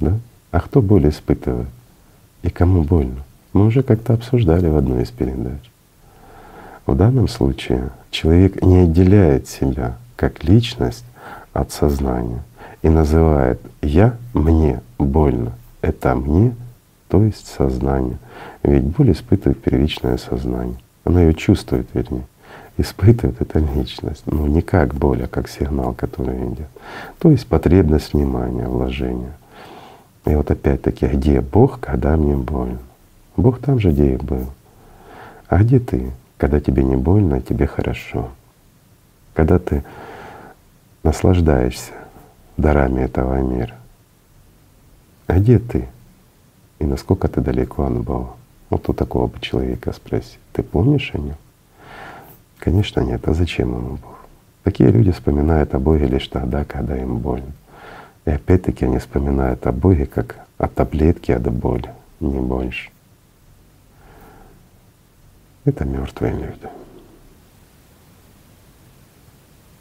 Да? А кто боль испытывает? И кому больно? Мы уже как-то обсуждали в одной из передач. В данном случае человек не отделяет себя как личность от сознания и называет «я», «мне», «больно». Это «мне», то есть сознание. Ведь боль испытывает первичное сознание. Оно ее чувствует, вернее испытывает эта личность. Ну, не как боль, а как сигнал, который идет. То есть потребность внимания, вложения. И вот опять-таки, где Бог, когда мне больно? Бог там же, где и был. А где ты, когда тебе не больно, а тебе хорошо? Когда ты наслаждаешься дарами этого мира? А где ты? И насколько ты далеко от Бога? Вот у такого бы человека спроси. Ты помнишь о нем? Конечно нет. А зачем ему Бог? Такие люди вспоминают о Боге лишь тогда, когда им больно. И опять-таки они вспоминают о Боге как о таблетке от боли, не больше. Это мертвые люди.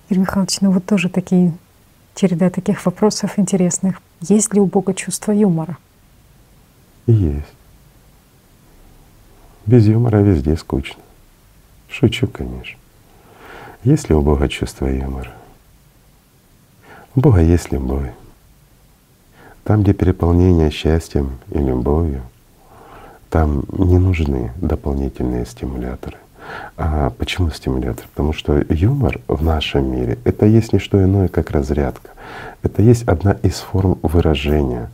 Игорь Михайлович, ну вот тоже такие череда таких вопросов интересных. Есть ли у Бога чувство юмора? Есть. Без юмора везде скучно. Шучу, конечно. Есть ли у Бога чувство юмора? У Бога есть любовь. Там, где переполнение счастьем и любовью, там не нужны дополнительные стимуляторы. А почему стимулятор? Потому что юмор в нашем мире — это есть не что иное, как разрядка. Это есть одна из форм выражения.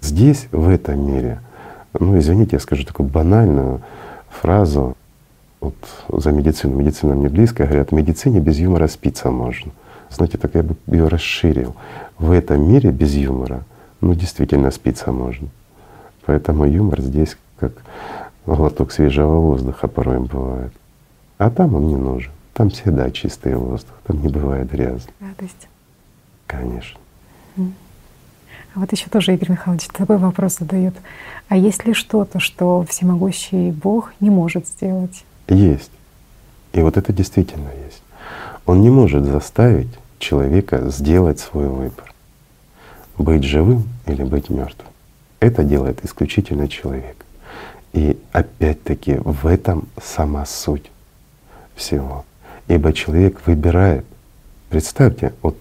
Здесь, в этом мире, ну извините, я скажу такую банальную фразу, вот за медицину, медицина мне близко, говорят, в медицине без юмора спиться можно. Знаете, так я бы ее расширил. В этом мире без юмора, ну действительно спиться можно. Поэтому юмор здесь как глоток свежего воздуха порой бывает. А там он не нужен. Там всегда чистый воздух, там не бывает грязно. Радость. Конечно. А вот еще тоже Игорь Михайлович такой вопрос задает. А есть ли что-то, что всемогущий Бог не может сделать? Есть. И вот это действительно есть. Он не может заставить человека сделать свой выбор. Быть живым или быть мертвым. Это делает исключительно человек. И опять-таки в этом сама суть всего. Ибо человек выбирает. Представьте, вот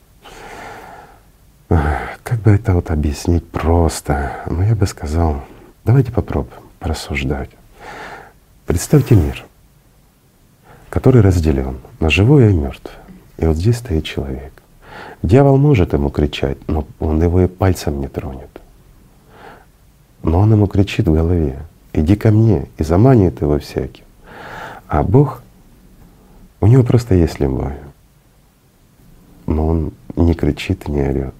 как бы это вот объяснить просто? Ну, я бы сказал, давайте попробуем порассуждать. Представьте мир который разделен на живое и мертвое. И вот здесь стоит человек. Дьявол может ему кричать, но он его и пальцем не тронет. Но он ему кричит в голове, иди ко мне, и заманивает его всяким. А Бог, у него просто есть любовь. Но он не кричит не орет.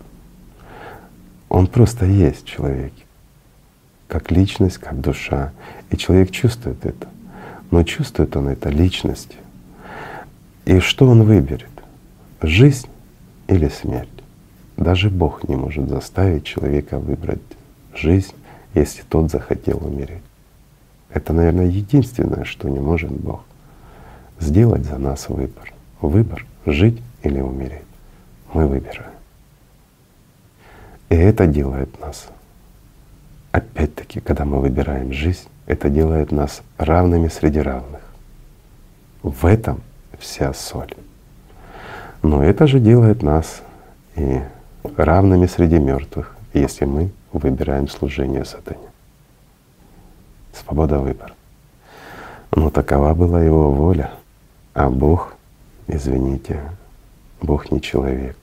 Он просто есть в человеке. как личность, как душа. И человек чувствует это. Но чувствует он это личностью. И что он выберет? Жизнь или смерть? Даже Бог не может заставить человека выбрать жизнь, если тот захотел умереть. Это, наверное, единственное, что не может Бог. Сделать за нас выбор. Выбор — жить или умереть. Мы выбираем. И это делает нас, опять-таки, когда мы выбираем жизнь, это делает нас равными среди равных. В этом вся соль. Но это же делает нас и равными среди мертвых, если мы выбираем служение сатане. Свобода выбора. Но такова была его воля. А Бог, извините, Бог не человек.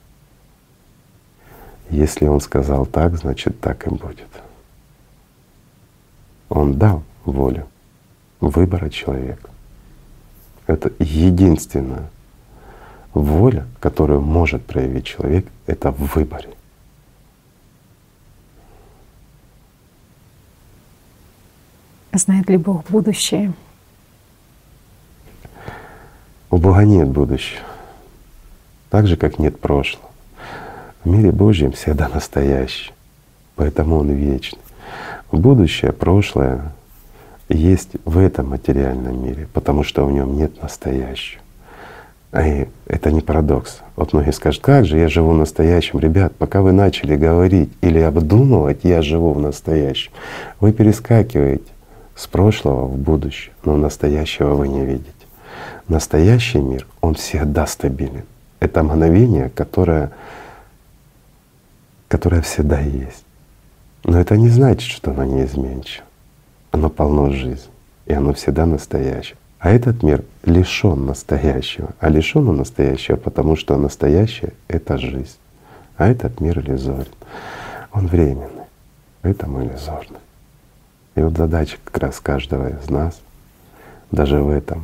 Если Он сказал так, значит так и будет. Он дал волю выбора человека. Это единственная воля, которую может проявить человек, это в выборе. Знает ли Бог будущее? У Бога нет будущего, так же, как нет прошлого. В мире Божьем всегда настоящее, поэтому Он вечный. Будущее, прошлое есть в этом материальном мире, потому что в нем нет настоящего. И это не парадокс. Вот многие скажут, как же я живу в настоящем. Ребят, пока вы начали говорить или обдумывать, я живу в настоящем, вы перескакиваете с прошлого в будущее, но настоящего вы не видите. Настоящий мир, он всегда стабилен. Это мгновение, которое, которое всегда есть. Но это не значит, что оно неизменчиво. Оно полно жизни, и оно всегда настоящее. А этот мир лишен настоящего. А лишен он настоящего, потому что настоящее — это жизнь. А этот мир иллюзорен. Он временный, поэтому иллюзорный. И вот задача как раз каждого из нас, даже в этом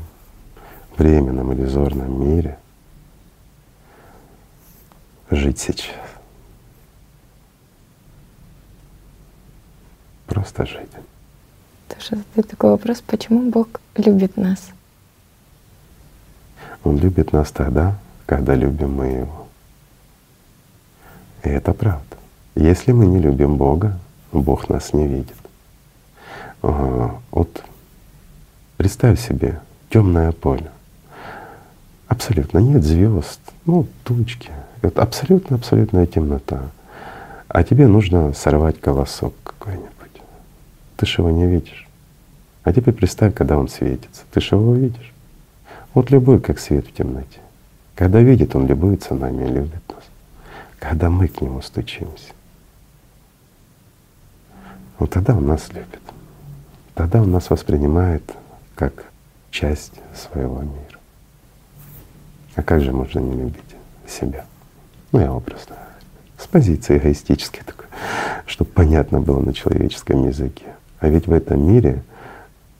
временном иллюзорном мире, жить сейчас. Просто жить. Тоже задаю такой вопрос, почему Бог любит нас? Он любит нас тогда, когда любим мы Его. И это правда. Если мы не любим Бога, Бог нас не видит. Вот представь себе темное поле. Абсолютно нет звезд, ну, тучки. Это абсолютно-абсолютная темнота. А тебе нужно сорвать колосок какой-нибудь. Ты же его не видишь. А теперь представь, когда он светится. Ты же его видишь. Вот любой, как свет в темноте. Когда видит, он любуется нами и любит нас. Когда мы к нему стучимся, вот тогда он нас любит. Тогда он нас воспринимает как часть своего мира. А как же можно не любить себя? Ну, я образно. С позиции эгоистической такой, чтобы понятно было на человеческом языке. А ведь в этом мире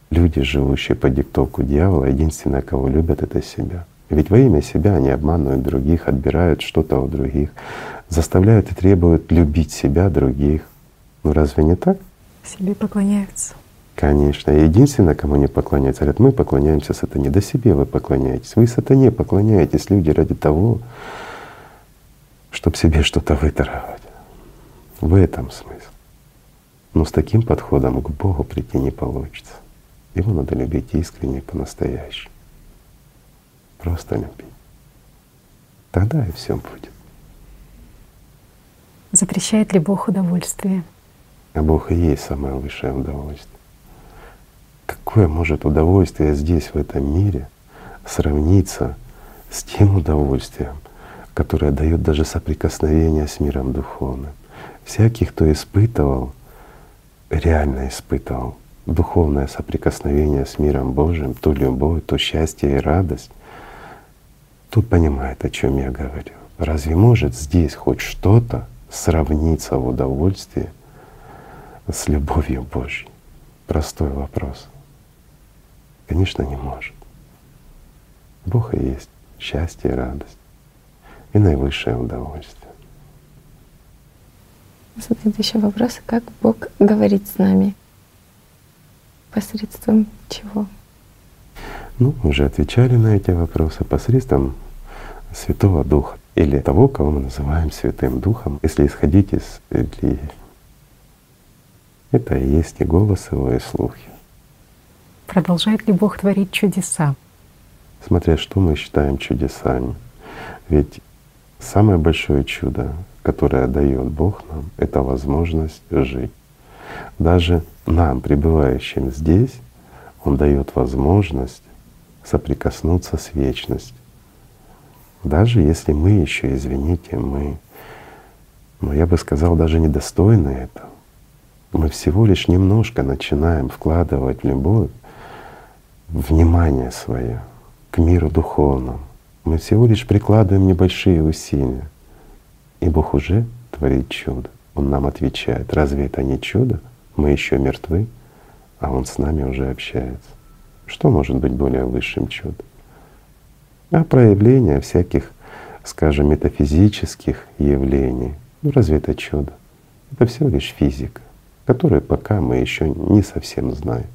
люди, живущие по диктовку дьявола, единственное, кого любят, это себя. Ведь во имя себя они обманывают других, отбирают что-то у других, заставляют и требуют любить себя, других. Ну разве не так? Себе поклоняются. Конечно. единственное, кому не поклоняются, говорят, мы поклоняемся сатане. Да себе вы поклоняетесь. Вы сатане поклоняетесь, люди, ради того, чтобы себе что-то выторговать. В этом смысл. Но с таким подходом к Богу прийти не получится. Его надо любить искренне, по-настоящему. Просто любить. Тогда и все будет. Запрещает ли Бог удовольствие? А Бог и есть самое высшее удовольствие. Какое может удовольствие здесь, в этом мире, сравниться с тем удовольствием, которое дает даже соприкосновение с миром духовным. Всякий, кто испытывал реально испытывал духовное соприкосновение с миром Божьим, ту любовь, то счастье и радость, тут понимает, о чем я говорю. Разве может здесь хоть что-то сравниться в удовольствии с любовью Божьей? Простой вопрос. Конечно, не может. Бог и есть счастье и радость и наивысшее удовольствие задают еще вопросы, как Бог говорит с нами. Посредством чего? Ну, мы уже отвечали на эти вопросы посредством Святого Духа или того, кого мы называем Святым Духом, если исходить из религии. Это и есть и голос его, и слухи. Продолжает ли Бог творить чудеса? Смотря что мы считаем чудесами. Ведь самое большое чудо, которое дает Бог нам, это возможность жить. Даже нам, пребывающим здесь, Он дает возможность соприкоснуться с вечностью. Даже если мы еще, извините, мы, ну я бы сказал, даже недостойны этого. Мы всего лишь немножко начинаем вкладывать в любовь внимание свое к миру духовному. Мы всего лишь прикладываем небольшие усилия, и Бог уже творит чудо. Он нам отвечает, разве это не чудо? Мы еще мертвы, а Он с нами уже общается. Что может быть более высшим чудом? А проявление всяких, скажем, метафизических явлений, ну разве это чудо? Это всего лишь физика, которую пока мы еще не совсем знаем.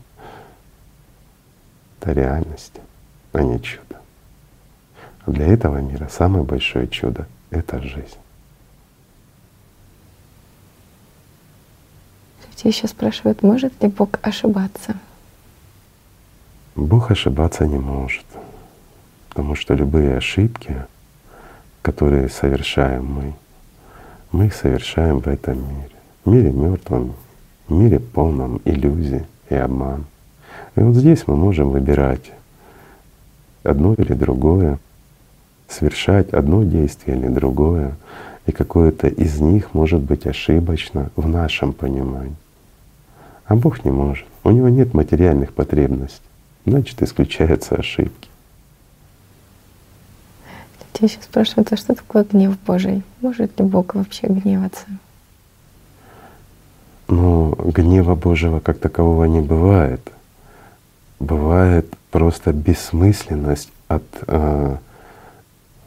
Это реальность, а не чудо. А для этого мира самое большое чудо — это жизнь. Те еще спрашивают, может ли Бог ошибаться? Бог ошибаться не может, потому что любые ошибки, которые совершаем мы, мы их совершаем в этом мире. В мире мертвом, в мире полном иллюзий и обман. И вот здесь мы можем выбирать одно или другое, совершать одно действие или другое, и какое-то из них может быть ошибочно в нашем понимании. А Бог не может. У него нет материальных потребностей значит исключаются ошибки. Люди еще спрашивают, а что такое гнев Божий? Может ли Бог вообще гневаться? Ну, гнева Божьего как такового не бывает. Бывает просто бессмысленность от, э,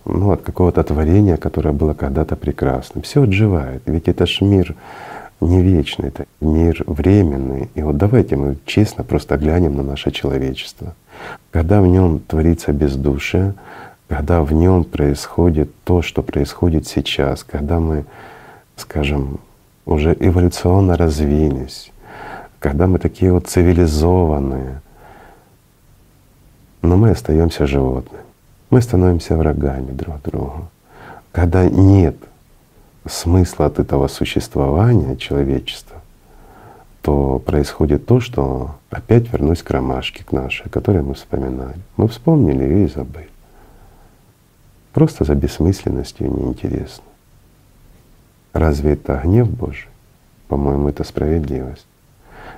ну, от какого-то творения, которое было когда-то прекрасным. Все отживает. Ведь это ж мир не вечный, это мир временный. И вот давайте мы честно просто глянем на наше человечество. Когда в нем творится бездушие, когда в нем происходит то, что происходит сейчас, когда мы, скажем, уже эволюционно развились, когда мы такие вот цивилизованные, но мы остаемся животными, мы становимся врагами друг другу. Когда нет смысла от этого существования человечества, то происходит то, что опять вернусь к ромашке, к нашей, о которой мы вспоминали. Мы вспомнили ее и забыли. Просто за бессмысленностью неинтересно. Разве это гнев Божий? По-моему, это справедливость.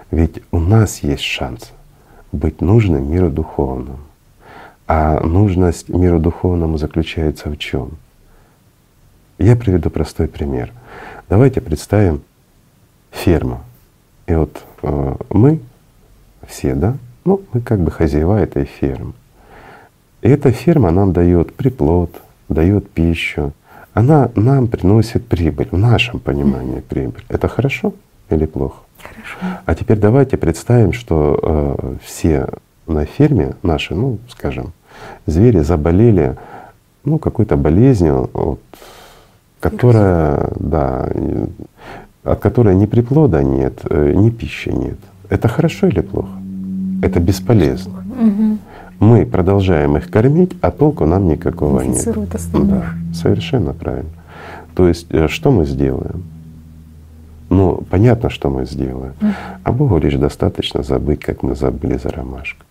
Ведь у нас есть шанс быть нужным миру духовному. А нужность миру духовному заключается в чем? Я приведу простой пример. Давайте представим ферму. И вот э, мы все, да, ну, мы как бы хозяева этой фермы. И эта ферма нам дает приплод, дает пищу. Она нам приносит прибыль, в нашем понимании прибыль. Это хорошо или плохо? Хорошо. А теперь давайте представим, что э, все на ферме наши, ну, скажем, звери заболели ну, какой-то болезнью, вот, которая, да, от которой ни приплода нет, э, ни пищи нет. Это хорошо или плохо? Это бесполезно. Мы продолжаем их кормить, а толку нам никакого нет. Да, совершенно правильно. То есть э, что мы сделаем? Ну, понятно, что мы сделаем. А Богу лишь достаточно забыть, как мы забыли за ромашку.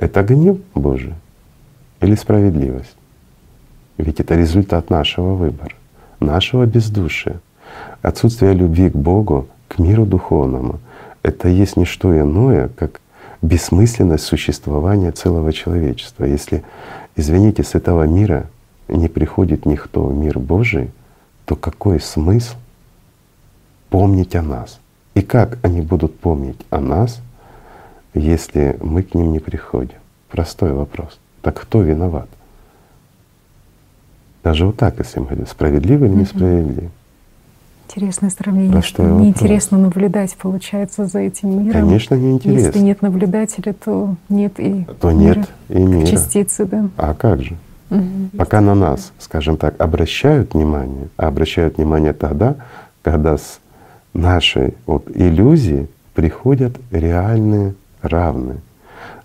Это гнев Божий или справедливость? Ведь это результат нашего выбора, нашего бездушия. Отсутствие любви к Богу, к миру духовному — это есть не что иное, как бессмысленность существования целого человечества. Если, извините, с этого мира не приходит никто в мир Божий, то какой смысл помнить о нас? И как они будут помнить о нас, если мы к ним не приходим? Простой вопрос. Так кто виноват? Даже вот так, если мы говорим, справедливо или несправедливо. Интересное сравнение, Простой что неинтересно наблюдать, получается, за этим миром. Конечно, неинтересно. Если нет наблюдателя, то нет и то мира, нет и мира. частицы, да. А как же? Угу. Пока на нас, скажем так, обращают внимание, а обращают внимание тогда, когда с нашей вот иллюзии приходят реальные равные.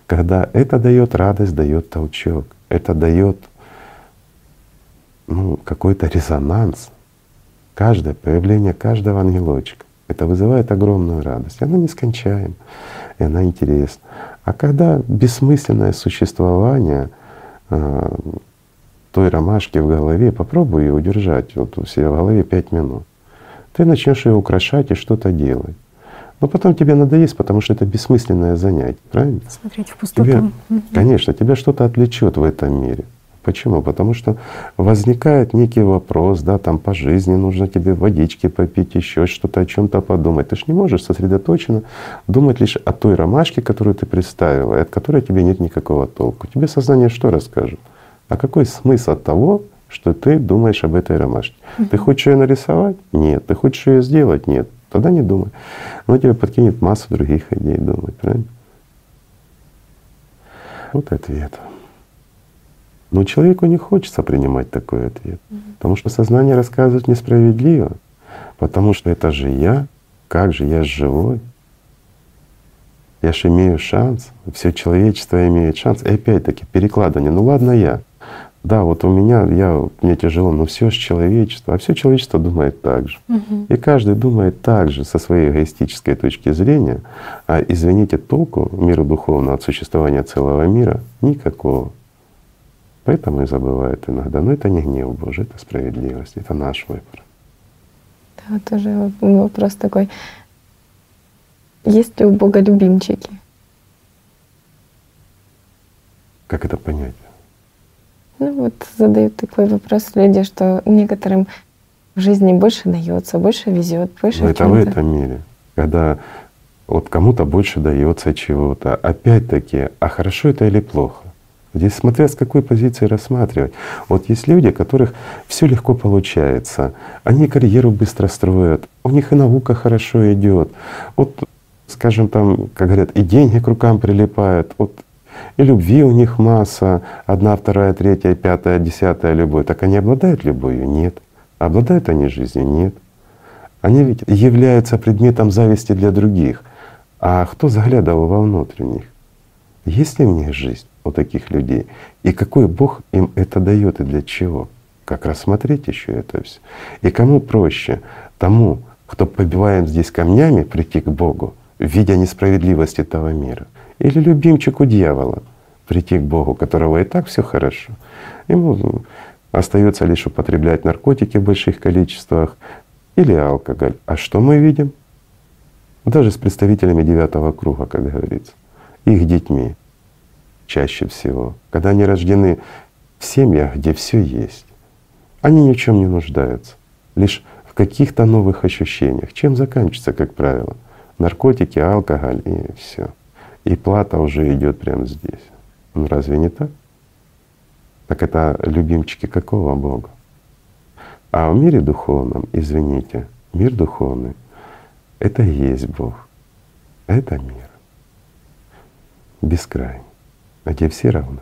Когда это дает радость, дает толчок, это дает ну, какой-то резонанс. Каждое появление каждого ангелочка, это вызывает огромную радость. Она нескончаема, и она интересна. А когда бессмысленное существование э, той ромашки в голове, попробуй ее удержать вот у себя в голове пять минут. Ты начнешь ее украшать и что-то делать. Но потом тебе надоест, потому что это бессмысленное занятие, правильно? Смотреть в пустоту. Тебе, конечно, тебя что-то отвлечет в этом мире. Почему? Потому что возникает некий вопрос, да, там по жизни нужно тебе водички попить, еще что-то, о чем-то подумать. Ты же не можешь сосредоточенно думать лишь о той ромашке, которую ты представила, и от которой тебе нет никакого толку. Тебе сознание что расскажет? А какой смысл от того, что ты думаешь об этой ромашке? Ты хочешь ее нарисовать? Нет. Ты хочешь ее сделать? Нет. Тогда не думай. Но тебе подкинет массу других идей думать, правильно? Вот ответ. Но человеку не хочется принимать такой ответ, угу. потому что сознание рассказывает несправедливо, потому что это же я, как же я живой, я же имею шанс, все человечество имеет шанс. И опять-таки перекладывание, ну ладно я, да, вот у меня, я, мне тяжело, но все же человечество, а все человечество думает так же. Угу. И каждый думает так же со своей эгоистической точки зрения. А извините, толку мира духовного от существования целого мира никакого. Поэтому и забывают иногда. Но это не гнев Божий, это справедливость, это наш выбор. Да, тоже вопрос такой. Есть ли у Бога любимчики? Как это понять? Ну вот задают такой вопрос люди, что некоторым в жизни больше дается, больше везет, больше. Но это в этом мире, когда вот кому-то больше дается чего-то. Опять-таки, а хорошо это или плохо? Здесь смотря с какой позиции рассматривать. Вот есть люди, у которых все легко получается, они карьеру быстро строят, у них и наука хорошо идет. Вот, скажем там, как говорят, и деньги к рукам прилипают. Вот и любви у них масса, одна, вторая, третья, пятая, десятая любовь. Так они обладают любовью? Нет. Обладают они жизнью? Нет. Они ведь являются предметом зависти для других. А кто заглядывал во внутренних? Есть ли в них жизнь у таких людей? И какой Бог им это дает и для чего? Как рассмотреть еще это все? И кому проще? Тому, кто побиваем здесь камнями, прийти к Богу, видя несправедливость этого мира, или любимчику дьявола прийти к Богу, которого и так все хорошо. Ему остается лишь употреблять наркотики в больших количествах или алкоголь. А что мы видим? Даже с представителями девятого круга, как говорится, их детьми чаще всего, когда они рождены в семьях, где все есть, они ни в чем не нуждаются, лишь в каких-то новых ощущениях. Чем заканчивается, как правило? Наркотики, алкоголь и все. И плата уже идет прямо здесь. Ну разве не так? Так это любимчики какого Бога? А в мире духовном, извините, мир духовный — это и есть Бог. Это мир. Бескрайний, где все равны.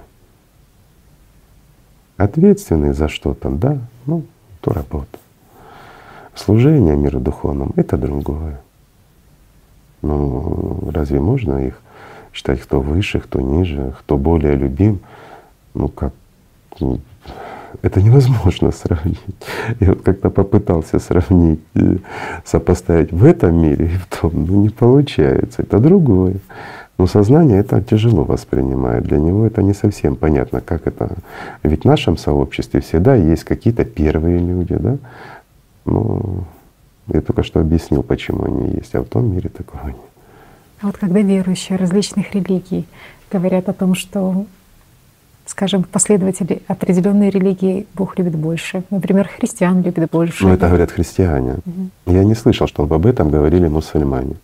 Ответственный за что-то, да, ну, то работа. Служение миру духовному — это другое. Ну, разве можно их считать, кто выше, кто ниже, кто более любим. Ну как, ну, это невозможно сравнить. Я вот как-то попытался сравнить, э, сопоставить в этом мире и в том, ну не получается, это другое. Но сознание это тяжело воспринимает, для него это не совсем понятно, как это. Ведь в нашем сообществе всегда есть какие-то первые люди, да? Ну, я только что объяснил, почему они есть, а в том мире такого нет. А вот когда верующие различных религий говорят о том, что, скажем, последователи определенной религии Бог любит больше, например, христиан любит больше. Ну это говорят христиане. Угу. Я не слышал, чтобы об этом говорили мусульмане.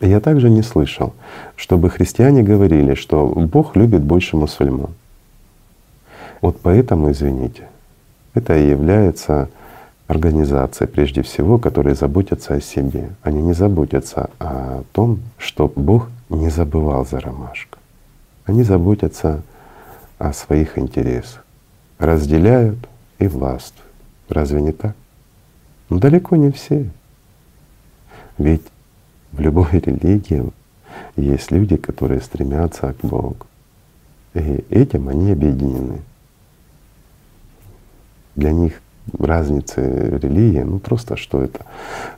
Я также не слышал, чтобы христиане говорили, что Бог любит больше мусульман. Вот поэтому, извините, это и является организации, прежде всего, которые заботятся о себе. Они не заботятся о том, что Бог не забывал за ромашку. Они заботятся о своих интересах, разделяют и властвуют. Разве не так? Но далеко не все. Ведь в любой религии есть люди, которые стремятся к Богу. И этим они объединены. Для них разницы религии, ну просто что это,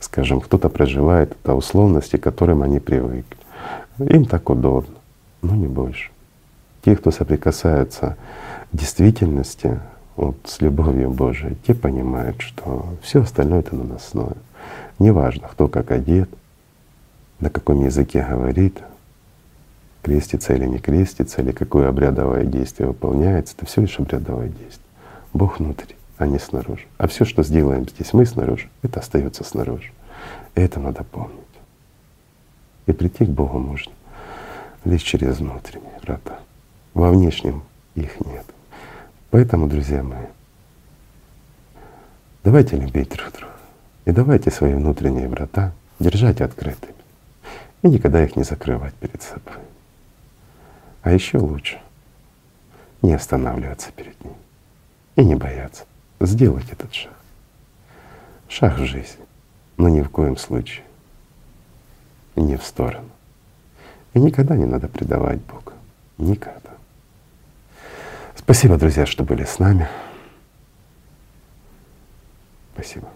скажем, кто-то проживает это условности, к которым они привыкли. Им так удобно, но не больше. Те, кто соприкасаются в действительности вот, с любовью Божией, те понимают, что все остальное это наносное. Неважно, кто как одет, на каком языке говорит, крестится или не крестится, или какое обрядовое действие выполняется, это все лишь обрядовое действие. Бог внутри, а не снаружи. А все, что сделаем здесь мы снаружи, это остается снаружи. Это надо помнить. И прийти к Богу можно лишь через внутренние врата. Во внешнем их нет. Поэтому, друзья мои, давайте любить друг друга. И давайте свои внутренние врата держать открытыми. И никогда их не закрывать перед собой. А еще лучше не останавливаться перед ним и не бояться сделать этот шаг. Шаг в жизнь, но ни в коем случае не в сторону. И никогда не надо предавать Бога. Никогда. Спасибо, друзья, что были с нами. Спасибо.